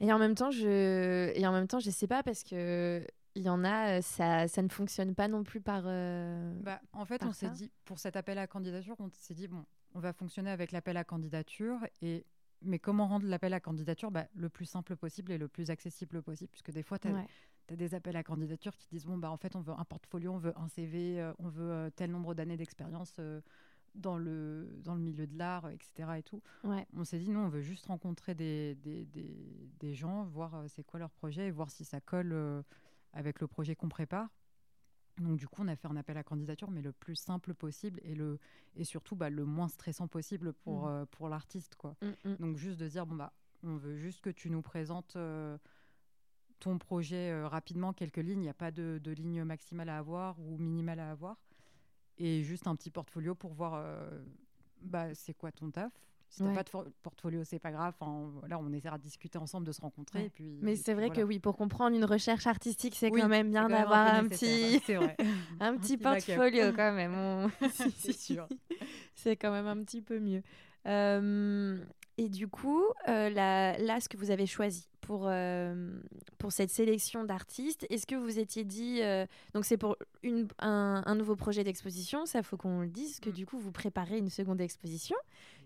Et en même temps, je et en même temps, je sais pas parce que il y en a, ça, ça ne fonctionne pas non plus par. Euh, bah, en fait, on s'est dit pour cet appel à candidature, on s'est dit bon, on va fonctionner avec l'appel à candidature et mais comment rendre l'appel à candidature bah, le plus simple possible et le plus accessible possible puisque des fois tu as, tu as des appels à candidature qui disent bon, bah, en fait, on veut un portfolio, on veut un CV, euh, on veut euh, tel nombre d'années d'expérience euh, dans, le, dans le milieu de l'art, etc. Et tout. On s'est dit, non, on veut juste rencontrer des, des, des, des gens, voir c'est quoi leur projet et voir si ça colle avec le projet qu'on prépare. Donc du coup, on a fait un appel à candidature, mais le plus simple possible et, le, et surtout bah, le moins stressant possible pour, Mm. pour l'artiste. quoi. Mm, mm. Donc juste de dire, bon, bah, on veut juste que tu nous présentes ton projet euh, rapidement, quelques lignes. Il n'y a pas de, de ligne maximale à avoir ou minimale à avoir. Et juste un petit portfolio pour voir euh, bah, c'est quoi ton taf. Si t'as Ouais. pas de portfolio, c'est pas grave. Enfin, voilà, on essaiera de discuter ensemble, de se rencontrer. Ouais. Et puis, Mais c'est vrai voilà. que oui, pour comprendre une recherche artistique, c'est Oui, quand même bien d'avoir un petit, vrai. un petit petit backup. portfolio quand même. On- C'est sûr. c'est quand même un petit peu mieux. Euh, et du coup, euh, là, là, ce que vous avez choisi pour, euh, pour cette sélection d'artistes, est-ce que vous étiez dit, euh, donc c'est pour une, un, un nouveau projet d'exposition, ça faut qu'on le dise, que Mm. du coup vous préparez une seconde exposition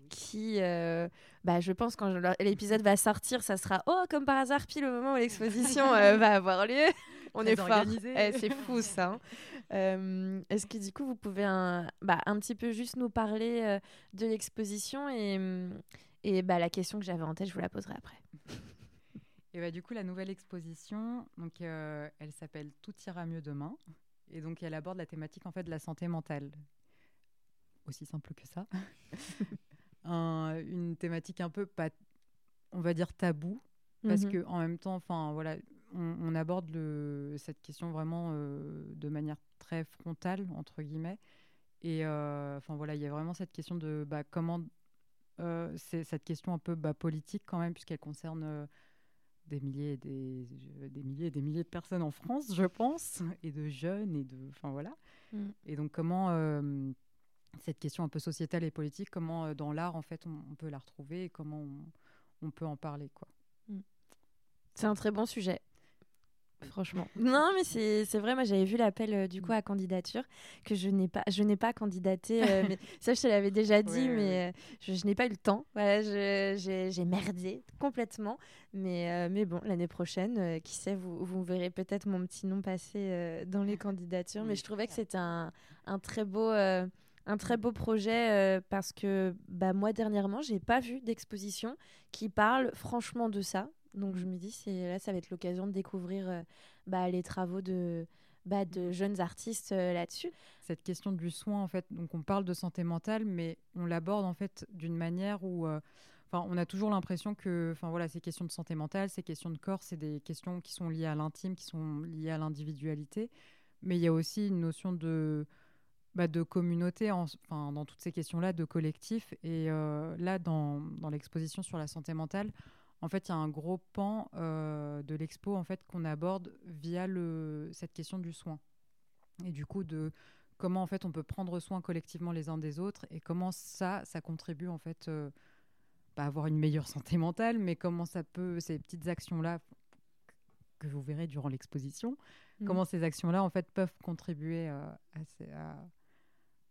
qui, euh, bah, je pense quand l'épisode va sortir, ça sera, oh, comme par hasard, pile au moment où l'exposition va avoir lieu. On Très est fort. Eh, c'est fou ça. hein. Est-ce que du coup vous pouvez un, bah, un petit peu juste nous parler de l'exposition et, et bah, la question que j'avais en tête, je vous la poserai après. Et bah, du coup, la nouvelle exposition, donc, euh, elle s'appelle Tout ira mieux demain. Et donc, elle aborde la thématique en fait, de la santé mentale. Aussi simple que ça. Un- une thématique un peu, pas, on va dire, tabou. Parce Mhm. que en même temps, enfin voilà, on, on aborde le, cette question vraiment euh, de manière très frontale entre guillemets. Et euh, enfin voilà, il y a vraiment cette question de bah, comment euh, c'est cette question un peu bah, politique quand même puisqu'elle concerne des milliers et des, des milliers et des milliers de personnes en France, je pense, et de jeunes et de enfin voilà. Mm. Et donc comment euh, cette question un peu sociétale et politique, comment euh, dans l'art en fait on, on peut la retrouver et comment on, on peut en parler quoi. C'est un très bon sujet. Franchement. Non, mais c'est c'est vrai, moi j'avais vu l'appel euh, du coup à candidature, que je n'ai pas, je n'ai pas candidaté, euh, mais ça je te l'avais déjà dit, Ouais, mais euh, je, je n'ai pas eu le temps. Voilà, je- j'ai merdé complètement. Mais, mais bon, l'année prochaine, qui sait, vous, vous verrez peut-être mon petit nom passer dans les candidatures. Mais je trouvais que c'était un, un très beau. un très beau projet euh, parce que bah, moi dernièrement j'ai pas vu d'exposition qui parle franchement de ça donc je me dis c'est là ça va être l'occasion de découvrir euh, bah, les travaux de bah, de jeunes artistes euh, là-dessus. Cette question du soin en fait donc on parle de santé mentale mais on l'aborde en fait d'une manière où euh, on a toujours l'impression que enfin voilà ces questions de santé mentale ces questions de corps c'est des questions qui sont liées à l'intime qui sont liées à l'individualité. Mais il y a aussi une notion de bah, de communauté en- dans toutes ces questions là de collectif. Et là dans, dans l'exposition sur la santé mentale en fait, il y a un gros pan euh, de l'expo en fait qu'on aborde via le, cette question du soin. Et du coup, de comment en fait on peut prendre soin collectivement les uns des autres et comment ça, ça contribue en fait euh, bah, à avoir une meilleure santé mentale, mais comment ça peut, ces petites actions-là que vous verrez durant l'exposition, Mhm. comment ces actions-là en fait peuvent contribuer euh, à, ces- à-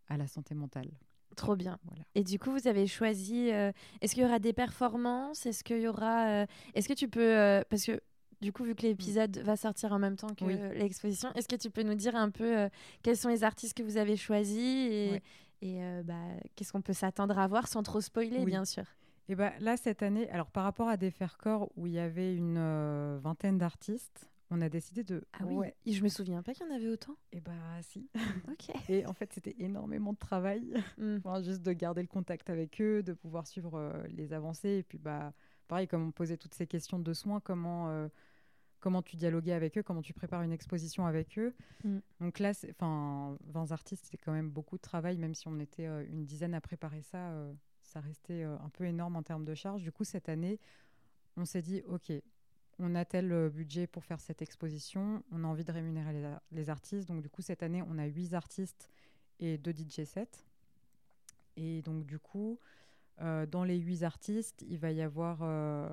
à la santé mentale. Trop bien Voilà. et du coup vous avez choisi euh, est-ce qu'il y aura des performances? Est-ce qu'il y aura euh, est-ce que tu peux euh, parce que du coup, vu que l'épisode va sortir en même temps que Oui. l'exposition, est-ce que tu peux nous dire un peu euh, quels sont les artistes que vous avez choisis et, Ouais. et euh, bah, qu'est-ce qu'on peut s'attendre à voir sans trop spoiler, Oui. bien sûr? Et ben là, cette année, alors par rapport à des corps où il y avait une euh, vingtaine d'artistes, on a décidé de. Ah oui, Ouais. et je me souviens pas qu'il y en avait autant. Et bah si. Ok. Et en fait, c'était énormément de travail. Mm. Enfin, juste de garder le contact avec eux, de pouvoir suivre euh, les avancées. Et puis, bah, pareil, comme on posait toutes ces questions de soins, comment, euh, comment tu dialoguais avec eux, comment tu prépares une exposition avec eux. Mm. Donc là, enfin, 20 artistes, c'est quand même beaucoup de travail, même si on était euh, une dizaine à préparer ça, euh, ça restait euh, un peu énorme en termes de charges. Du coup, cette année, on s'est dit, OK, on a tel euh, budget pour faire cette exposition, on a envie de rémunérer les, ar- les artistes. Donc, du coup, cette année, on a 8 artistes et 2 DJ sets. Et donc, du coup, euh, dans les 8 artistes, il va y avoir. euh,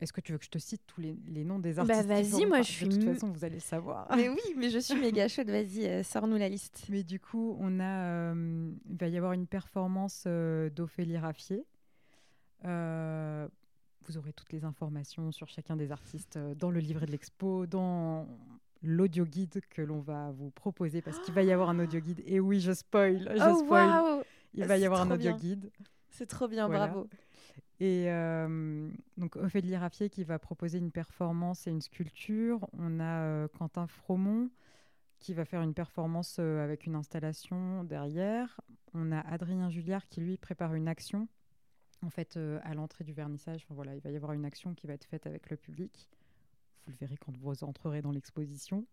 Est-ce que tu veux que je te cite tous les, les noms des Bah, artistes qui vas-y, moi, je suis De toute façon, vous allez le savoir. mais oui, mais je suis méga chaude. Vas-y, euh, sors-nous la liste. Mais du coup, on a, il va y avoir une performance d'Ophélie Raffier. Vous aurez toutes les informations sur chacun des artistes euh, dans le livret de l'expo, dans l'audio guide que l'on va vous proposer, parce qu'il va y avoir un audio guide. Et oui, je spoil, je oh spoil. Il va y avoir un audio guide. c'est trop bien, Voilà. bravo. Et euh, donc Ophélie Raffier qui va proposer une performance et une sculpture. On a euh, Quentin Fromont qui va faire une performance avec une installation derrière. On a Adrien Julliard qui, lui, prépare une action. En fait, à l'entrée du vernissage, voilà, il va y avoir une action qui va être faite avec le public. Vous le verrez quand vous entrerez dans l'exposition.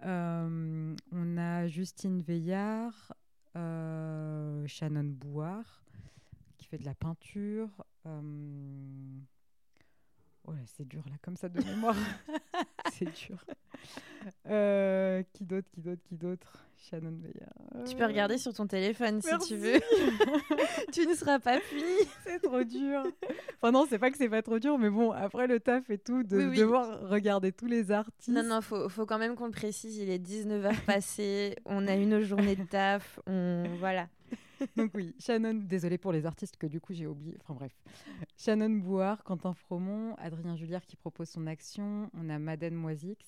on a Justine Veillard, Shannon Bouard, qui fait de la peinture. Oh c'est dur là, comme ça de mémoire. c'est dur. Euh, qui d'autre, qui d'autre, qui d'autre? Shannon Veillard. Tu peux regarder sur ton téléphone si tu veux. tu ne seras pas puni. c'est trop dur. Enfin non, c'est pas que c'est pas trop dur, mais bon, après le taf et tout, de devoir regarder tous les artistes. Non, non, faut, faut quand même qu'on le précise. Il est 19h passé, on a une journée de taf, on... voilà. Donc oui, Shannon, désolé pour les artistes que du coup j'ai oublié. Enfin bref. Shannon Bouard, Quentin Fromont, Adrien Julliard qui propose son action. On a Madeleine Moisix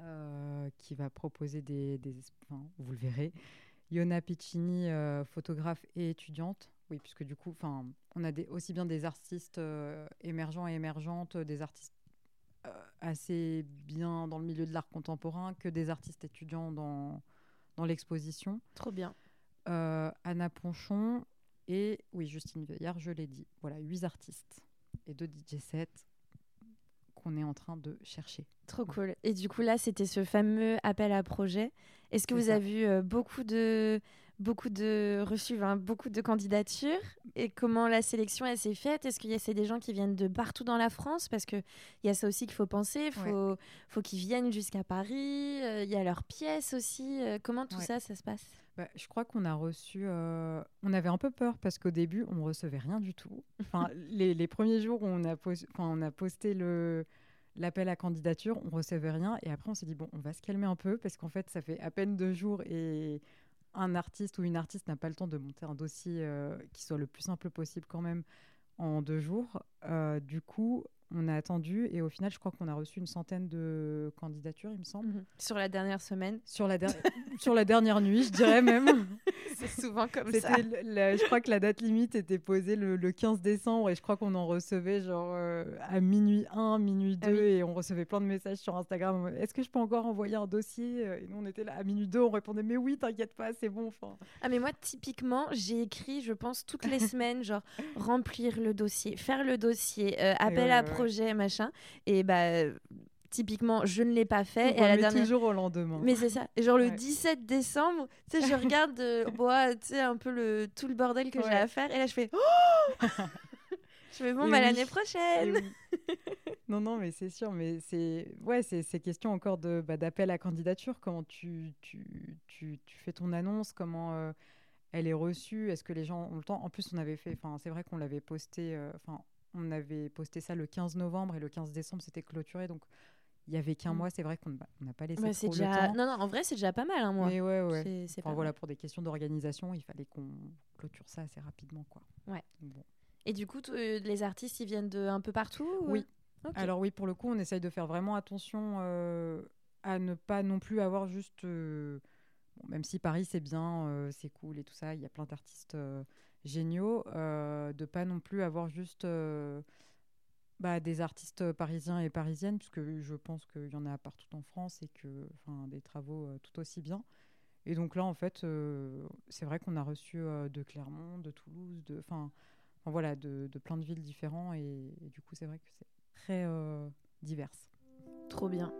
euh, qui va proposer des, enfin, vous le verrez. Yona Piccini, euh, photographe et étudiante. Oui, puisque du coup, enfin, on a des, aussi bien des artistes euh, émergents et émergentes, des artistes assez bien dans le milieu de l'art contemporain que des artistes étudiants dans, dans l'exposition. Trop bien. Anna Ponchon et, oui, Justine Veillard, je l'ai dit. Voilà, huit artistes et deux DJ sets qu'on est en train de chercher. Trop cool. Et du coup, là, c'était ce fameux appel à projet. Est-ce que vous avez eu euh, beaucoup de beaucoup de reçus, beaucoup de candidatures? Et comment la sélection elle s'est faite? Est-ce qu'il y a c'est des gens qui viennent de partout dans la France? Parce que il y a ça aussi qu'il faut penser, il faut faut qu'ils viennent jusqu'à Paris, euh, il y a leurs pièces aussi. comment tout ça ça se passe? Bah, je crois qu'on a reçu. Euh, on avait un peu peur parce qu'au début, on ne recevait rien du tout. Enfin, les, premiers jours où on a, on a posté le l'appel à candidature, on recevait rien. Et après, on s'est dit, bon, on va se calmer un peu parce qu'en fait, ça fait à peine deux jours et un artiste ou une artiste n'a pas le temps de monter un dossier euh, qui soit le plus simple possible quand même en deux jours. Euh, du coup, on a attendu et au final, je crois qu'on a reçu une centaine de candidatures, il me semble. Mhm. Sur la dernière semaine Sur la, sur la dernière nuit, je dirais même. C'est souvent comme ça. je crois que la date limite était posée le, 15 décembre et je crois qu'on en recevait genre euh, à minuit 1, minuit 2 ah et on recevait plein de messages sur Instagram. Est-ce que je peux encore envoyer un dossier Et nous, on était là à minuit 2, on répondait mais oui, t'inquiète pas, c'est bon. Ah mais moi, typiquement, j'ai écrit, je pense, toutes les semaines, genre remplir le dossier, faire le dossier, euh, appel à projet, machin. Et bah typiquement, je ne l'ai pas fait. et à la dernière... toujours au lendemain. Mais c'est ça. Et genre le 17 décembre, tu sais, je regarde, euh, tu sais, un peu le tout le bordel que j'ai à faire, et là je fais. Oh je fais bon, bah, l'année prochaine. non, non, mais c'est sûr, mais c'est ouais, c'est question encore de bah, d'appel à candidature. Comment tu, tu, tu, tu, fais ton annonce? Comment euh, elle est reçue? Est-ce que les gens ont le temps? En plus, on avait fait. Enfin, c'est vrai qu'on l'avait posté. Euh, enfin, on avait posté ça le 15 novembre et le 15 décembre, c'était clôturé. Donc, il y avait qu'un mm. mois. C'est vrai qu'on n'a pas laissé trop déjà... le temps. Non, non, en vrai, c'est déjà pas mal, un mois. Mais ouais, ouais. enfin, voilà, pour des questions d'organisation, il fallait qu'on clôture ça assez rapidement, quoi. Ouais. Bon. Et du coup, euh, les artistes, ils viennent de un peu partout Oui. Alors oui, pour le coup, on essaye de faire vraiment attention euh, à ne pas non plus avoir juste... Euh, même si Paris, c'est bien, c'est cool et tout ça, il y a plein d'artistes géniaux, euh, de pas non plus avoir juste euh, bah, des artistes parisiens et parisiennes, puisque je pense qu'il y en a partout en France et que, des travaux euh, tout aussi bien. Et donc là, en fait, c'est vrai qu'on a reçu de Clermont, de Toulouse, de, enfin, voilà, de, plein de villes différentes, et, et du coup, c'est vrai que c'est très divers. Trop bien.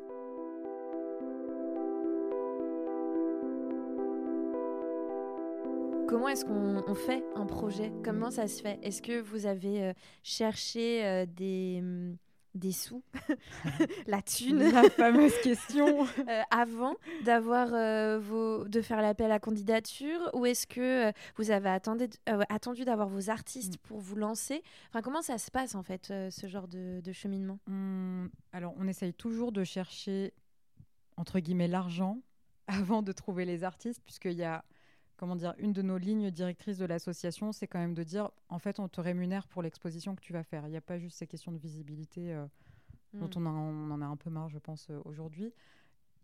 Comment est-ce qu'on fait un projet? Comment ça se fait? Est-ce que vous avez euh, cherché euh, des, mm, des sous, la thune, la fameuse question, euh, avant d'avoir vos, de faire l'appel à candidature, ou est-ce que vous avez attendu, attendu d'avoir vos artistes mm. pour vous lancer? Enfin, comment ça se passe en fait, ce genre de, cheminement? Mmh, Alors, on essaye toujours de chercher entre guillemets l'argent avant de trouver les artistes, puisqu'il y a comment dire, une de nos lignes directrices de l'association, c'est quand même de dire, en fait, on te rémunère pour l'exposition que tu vas faire. Il n'y a pas juste ces questions de visibilité euh, dont mm. on, on, en a un peu marre, je pense, euh, aujourd'hui.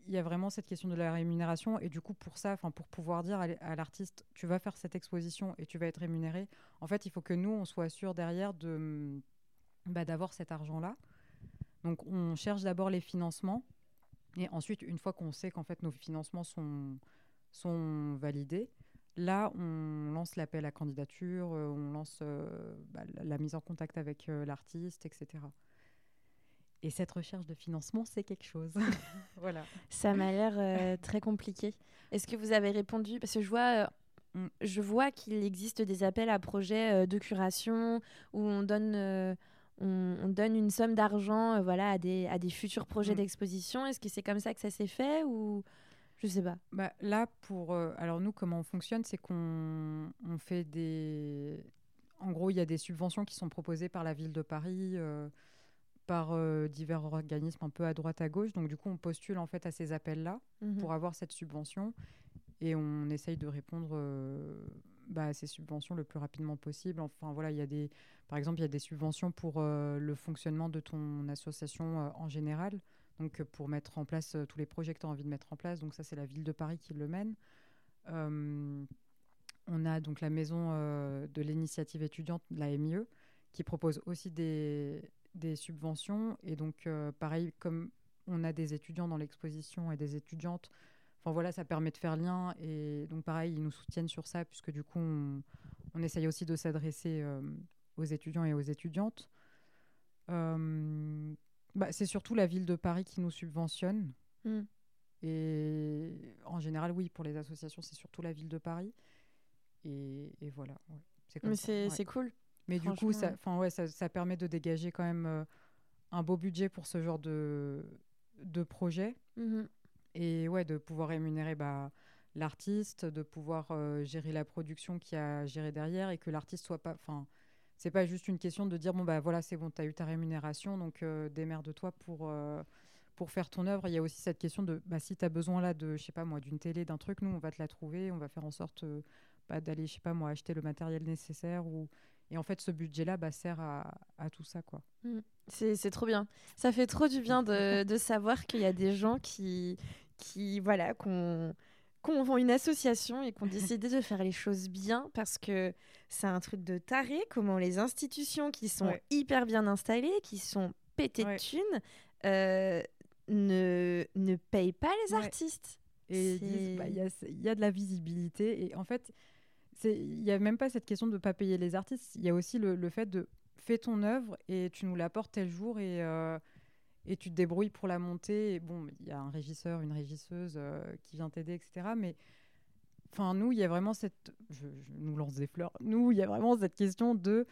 Il y a vraiment cette question de la rémunération et du coup pour ça, enfin pour pouvoir dire à l'artiste tu vas faire cette exposition et tu vas être rémunéré, en fait il faut que nous on soit sûr derrière de bah, d'avoir cet argent là. Donc on cherche d'abord les financements Et ensuite, une fois qu'on sait qu'en fait nos financements sont, sont validés, là, on lance l'appel à candidature, euh, on lance euh, bah, la, mise en contact avec euh, l'artiste, etc. Et cette recherche de financement, c'est quelque chose. voilà. Ça m'a l'air euh, très compliqué. Est-ce que vous avez répondu? Parce que je vois, Mm. je vois qu'il existe des appels à projets de curation où on donne, euh, on, on donne une somme d'argent euh, voilà, à, des, à des futurs projets Mm. d'exposition. Est-ce que c'est comme ça que ça s'est fait ou je sais pas Bah, là, pour. euh, alors, nous, comment on fonctionne C'est qu'on on fait des. En gros, il y a des subventions qui sont proposées par la ville de Paris, euh, par euh, divers organismes un peu à droite à gauche. Donc, du coup, on postule en fait à ces appels-là Mhm. pour avoir cette subvention et on essaye de répondre bah, à ces subventions le plus rapidement possible. Enfin, voilà, il y a des. Par exemple, il y a des subventions pour le fonctionnement de ton association en général. Donc, euh, pour mettre en place euh, tous les projets que tu as envie de mettre en place. Donc, ça, c'est la ville de Paris qui le mène. Euh, on a donc la maison de l'initiative étudiante, la MIE, qui propose aussi des, subventions. Et donc, pareil, comme on a des étudiants dans l'exposition et des étudiantes, enfin voilà, ça permet de faire lien. Et donc, pareil, ils nous soutiennent sur ça, puisque du coup, on, essaye aussi de s'adresser aux étudiants et aux étudiantes. Bah, c'est surtout la ville de Paris qui nous subventionne. Mm. Et en général, oui, pour les associations, c'est surtout la ville de Paris. Et, et voilà, ouais, c'est Mais c'est ouais. cool. Mais du coup, ça, franchement. 'fin, ouais, ça, ça permet de dégager quand même euh, un beau budget pour ce genre de, de projet. Mhm. Et ouais, de pouvoir rémunérer bah, l'artiste, de pouvoir euh, gérer la production qui a géré derrière et que l'artiste soit pas. Enfin, c'est pas juste une question de dire bon, bah voilà, c'est bon, tu as eu ta rémunération, donc euh, démerde-toi pour, euh, pour faire ton œuvre. Il y a aussi cette question de bah, si tu as besoin là de, je sais pas moi, d'une télé, d'un truc, nous, on va te la trouver, on va faire en sorte euh, bah, d'aller, je sais pas moi, acheter le matériel nécessaire. Ou... Et en fait, ce budget-là bah, sert à, tout ça, quoi. C'est c'est trop bien. Ça fait trop du bien de, de savoir qu'il y a des gens qui, qui voilà, qu'on qu'on une association et qu'on décidé de faire les choses bien parce que c'est un truc de taré. Comment les institutions qui sont Ouais. hyper bien installées, qui sont pétées Ouais. de thunes, euh, ne, ne payent pas les Ouais. artistes. Et bah, il y, a, il y a de la visibilité. Et en fait, il n'y a même pas cette question de ne pas payer les artistes. Il y a aussi le, le fait de fais ton œuvre et tu nous l'apportes tel jour et, euh, et tu te débrouilles pour la monter. Et bon, il y a un régisseur, une régisseuse euh, qui vient t'aider, etc. Mais enfin, nous, il y a vraiment cette. Je, je nous lance des fleurs. Nous, il y a vraiment cette question de.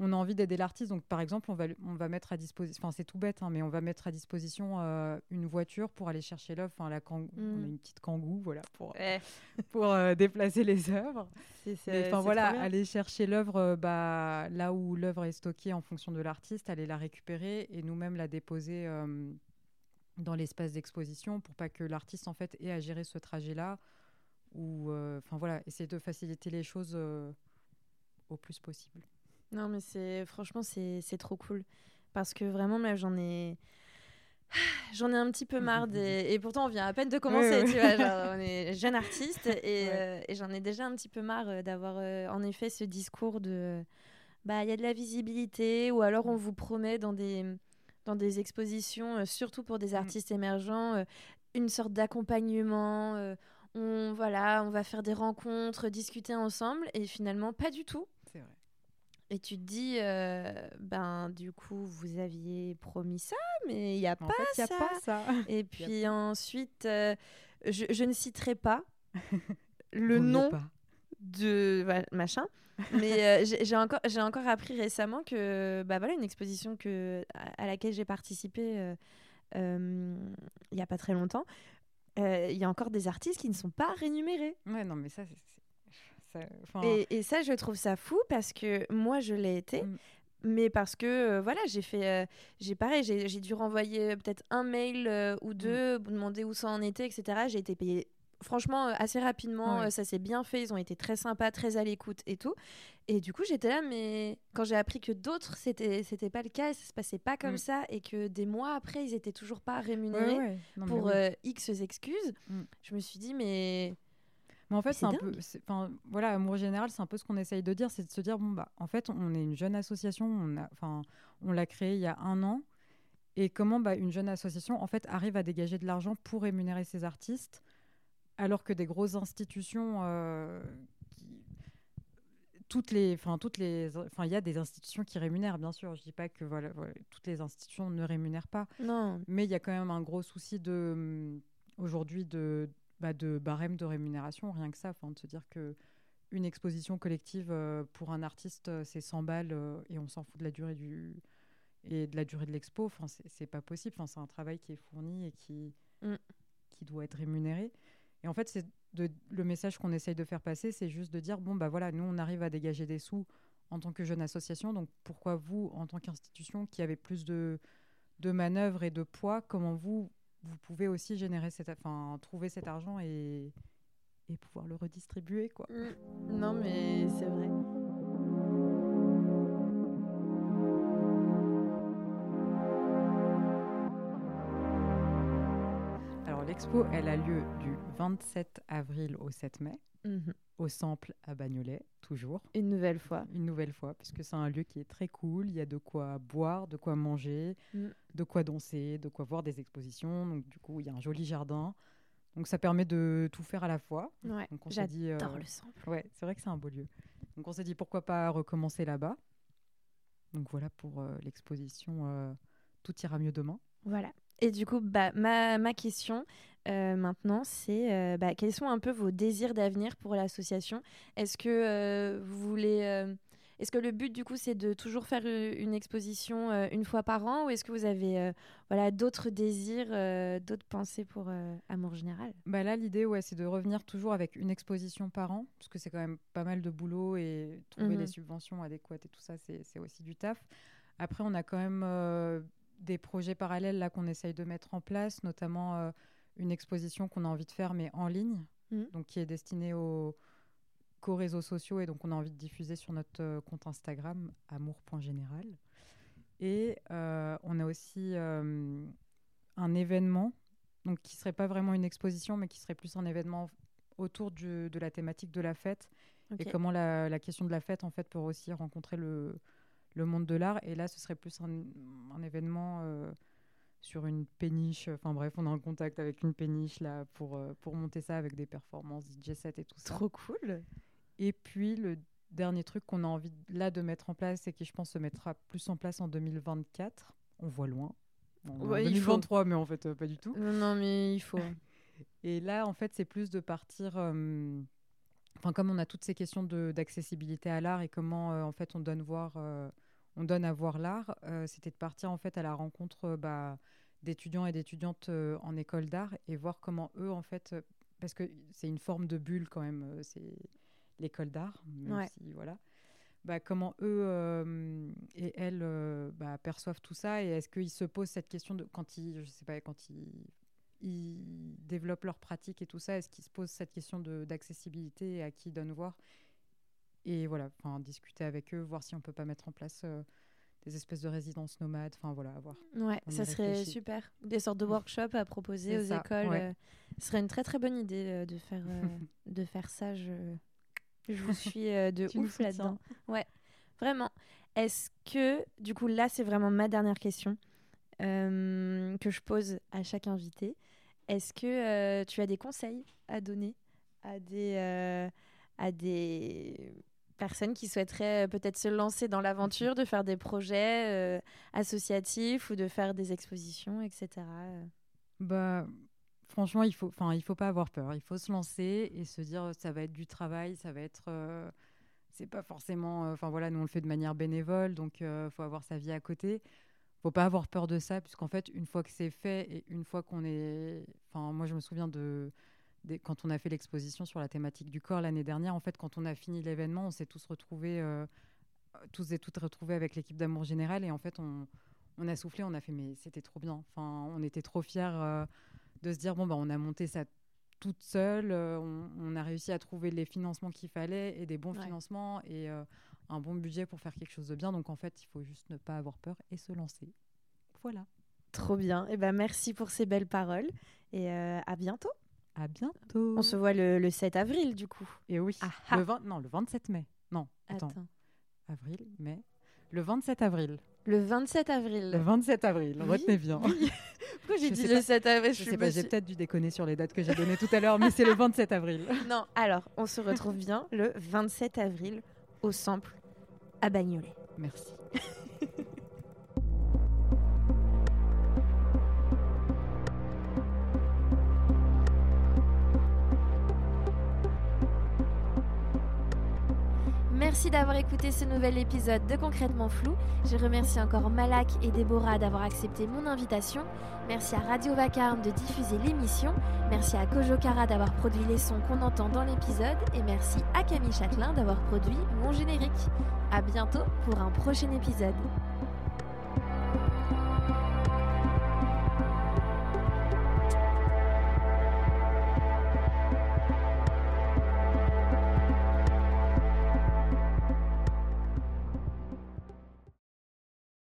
On a envie d'aider l'artiste. Donc, par exemple, on va, on va mettre à disposition. Enfin, c'est tout bête, hein, mais on va mettre à disposition euh, une voiture pour aller chercher l'œuvre. Enfin, la kangou. On a Mm. une petite kangou, voilà, pour, Ouais, pour euh, déplacer les œuvres. Enfin voilà, aller chercher l'œuvre euh, bah, là où l'œuvre est stockée en fonction de l'artiste, aller la récupérer et nous-mêmes la déposer euh, dans l'espace d'exposition pour pas que l'artiste en fait ait à gérer ce trajet-là ou euh, enfin voilà, essayer de faciliter les choses euh, au plus possible. Non, mais c'est franchement, c'est trop cool. Parce que vraiment, moi, j'en ai. J'en ai un petit peu marre des... Et pourtant, on vient à peine de commencer, tu vois. genre, on est jeune artiste et, Ouais. euh, et j'en ai déjà un petit peu marre d'avoir euh, en effet ce discours de. Bah, il y a de la visibilité ou alors on vous promet dans des, dans des expositions, euh, surtout pour des Mm. artistes émergents, une sorte d'accompagnement. On, voilà, on va faire des rencontres, discuter ensemble et finalement, pas du tout. C'est vrai. Et tu te dis, euh, ben du coup, vous aviez promis ça, mais il n'y a En pas fait, n'y a ça. pas ça. Et puis ensuite, euh, je, je ne citerai pas le nom pas. de voilà, machin. Mais euh, j'ai encore, j'ai encore appris récemment que bah voilà une exposition que à, à laquelle j'ai participé il y a pas très longtemps. Euh, Il y a encore des artistes qui ne sont pas rémunérés. Ouais, non mais ça c'est ça- Et, et ça, je trouve ça fou parce que moi, je l'ai été. Mm. Mais parce que euh, voilà, j'ai fait, euh, j'ai pareil, j'ai dû renvoyer euh, peut-être un mail euh, Mm. ou deux, demander où ça en était, etc. J'ai été payée franchement assez rapidement. Ouais. euh, ça s'est bien fait. Ils ont été très sympas, très à l'écoute et tout. Et du coup, j'étais là, mais quand j'ai appris que d'autres, c'était, c'était pas le cas, et ça se passait pas comme Mm. ça, et que des mois après, ils étaient toujours pas rémunérés ouais. Non, mais pour oui. euh, X excuses, Mm. je me suis dit, mais Mais en fait, c'est un peu. Enfin, voilà, Amour Général, c'est un peu ce qu'on essaye de dire, c'est de se dire bon, bah, en fait, on est une jeune association, on, a, on l'a créée il y a un an, Et comment bah, une jeune association en fait arrive à dégager de l'argent pour rémunérer ses artistes, alors que des grosses institutions, euh. Toutes les, enfin toutes les, enfin il y a des institutions qui rémunèrent bien sûr. Je dis pas que voilà, voilà, toutes les institutions ne rémunèrent pas, Non. mais il y a quand même un gros souci de hum, aujourd'hui de bah, de barème de rémunération, rien que ça, enfin de se dire que une exposition collective euh, pour un artiste euh, c'est 100 balles euh, et on s'en fout de la durée du et de la durée de l'expo, enfin c'est c'est pas possible, enfin c'est un travail qui est fourni et qui Mm. qui doit être rémunéré. Et en fait, c'est le message qu'on essaye de faire passer, c'est juste de dire bon bah voilà, nous on arrive à dégager des sous en tant que jeune association, donc pourquoi vous en tant qu'institution qui avez plus de de manœuvres et de poids, comment vous vous pouvez aussi générer cet, enfin trouver cet argent et et pouvoir le redistribuer quoi. Mm. Non, mais c'est vrai. L'expo, elle a lieu du 27 avril au 7 mai Mhm. au Sample à Bagnolet, toujours. Une nouvelle fois. Une nouvelle fois, puisque c'est un lieu qui est très cool. Il y a de quoi boire, de quoi manger, Mm. de quoi danser, de quoi voir des expositions. Donc, du coup, il y a un joli jardin. Donc, ça permet de tout faire à la fois. Ouais. Donc, on s'est dit. euh, le sample. Ouais, c'est vrai que c'est un beau lieu. Donc, on s'est dit pourquoi pas recommencer là-bas. Donc, voilà pour euh, l'exposition euh, Tout ira mieux demain. Voilà. Et du coup, bah, ma, ma question euh, maintenant, c'est euh, bah, quels sont un peu vos désirs d'avenir pour l'association? Est-ce que euh, vous voulez. est-ce que le but, du coup, c'est de toujours faire une exposition une fois par an? Ou est-ce que vous avez voilà, d'autres désirs, d'autres pensées pour Amour Général? Bah là, l'idée, ouais, c'est de revenir toujours avec une exposition par an, parce que c'est quand même pas mal de boulot et trouver Mhm. les subventions adéquates et tout ça, c'est c'est aussi du taf. Après, on a quand même des projets parallèles là qu'on essaye de mettre en place, notamment euh, une exposition qu'on a envie de faire, mais en ligne, Mhm. donc qui est destinée aux, qu'aux réseaux sociaux et donc on a envie de diffuser sur notre euh, compte Instagram, amour.général. Et euh, on a aussi un événement donc qui serait pas vraiment une exposition, mais qui serait plus un événement autour du- de la thématique de la fête et comment la, la question de la fête en fait peut aussi rencontrer le, le monde de l'art. Et là, ce serait plus un, un événement euh, sur une péniche. Enfin bref, on a un contact avec une péniche là pour, euh, pour monter ça avec des performances DJ set et tout ça. Trop cool. Et puis le dernier truc qu'on a envie de- là de mettre en place et qui je pense se mettra plus en place en 2024. On voit loin. On est en Ouais, il faut. 2023, mais en fait euh, pas du tout. Non, non, mais il faut. Et là, en fait, c'est plus de partir. Enfin, comme on a toutes ces questions d'accessibilité à l'art et comment, euh, en fait, on donne voir, euh, on donne à voir l'art, euh, c'était de partir en fait à la rencontre euh, bah, d'étudiants et d'étudiantes euh, en école d'art et voir comment eux, en fait, parce que c'est une forme de bulle quand même, c'est l'école d'art, même Ouais. si voilà. Bah, comment eux euh, et elles euh, bah, perçoivent tout ça et est-ce qu'ils se posent cette question de quand ils, je sais pas, quand ils ils développent leur pratique et tout ça, est-ce qu'ils se posent cette question d'accessibilité et à qui ils donnent voir Et voilà, enfin, discuter avec eux, voir si on peut pas mettre en place euh, des espèces de résidences nomades, enfin voilà, à voir. Ouais, On ça serait réfléchit. super. Des sortes de workshops à proposer aux ça, écoles. ouais. euh, ce serait une très très bonne idée euh, de faire, de faire ça. Je, je vous suis de ouf là-dedans. Ouais, vraiment. Est-ce que, du coup, là, c'est vraiment ma dernière question que je pose à chaque invité. Est-ce que tu as des conseils à donner à des, à des personnes qui souhaiteraient euh, peut-être se lancer dans l'aventure, de faire des projets euh, associatifs ou de faire des expositions, etc. euh Bah, franchement, il faut, enfin, il faut pas avoir peur. Il faut se lancer et se dire, ça va être du travail, ça va être, euh, c'est pas forcément, enfin voilà, nous on le fait de manière bénévole, donc il faut avoir sa vie à côté. Faut pas avoir peur de ça, puisqu'en fait, une fois que c'est fait et une fois qu'on est, enfin, moi je me souviens de, des- quand on a fait l'exposition sur la thématique du corps l'année dernière, en fait, quand on a fini l'événement, on s'est tous retrouvés, euh, tous et toutes retrouvés avec l'équipe d'Amour Général, et en fait, on, on a soufflé, on a fait, mais c'était trop bien. Enfin, on était trop fiers euh, de se dire, bon, bah, on a monté ça toute seule, euh, on, on a réussi à trouver les financements qu'il fallait et des bons Ouais. financements et euh, un bon budget pour faire quelque chose de bien. Donc, en fait, il faut juste ne pas avoir peur et se lancer. Voilà. Trop bien. Et ben merci pour ces belles paroles et euh, à bientôt. À bientôt. On se voit le, le 7 avril du coup. Et oui, Ah ah. le 20, non, le 27 mai. Non, attends, Attends. avril, mai. Le 27 avril. Le 27 avril. Le 27 avril, Oui. retenez bien. Pourquoi j'ai dit le pas- 7 avril? Je sais pas, j'ai peut-être dû déconner sur les dates que j'ai données tout à l'heure, mais c'est le 27 avril. Non, alors, on se retrouve bien le 27 avril au Sample à Bagnolet. Merci. Merci d'avoir écouté ce nouvel épisode de Concrètement Flou. Je remercie encore Malak et Déborah d'avoir accepté mon invitation. Merci à Radio Vacarme de diffuser l'émission. Merci à Kojo Kara d'avoir produit les sons qu'on entend dans l'épisode. Et merci à Camille Châtelain d'avoir produit mon générique. À bientôt pour un prochain épisode.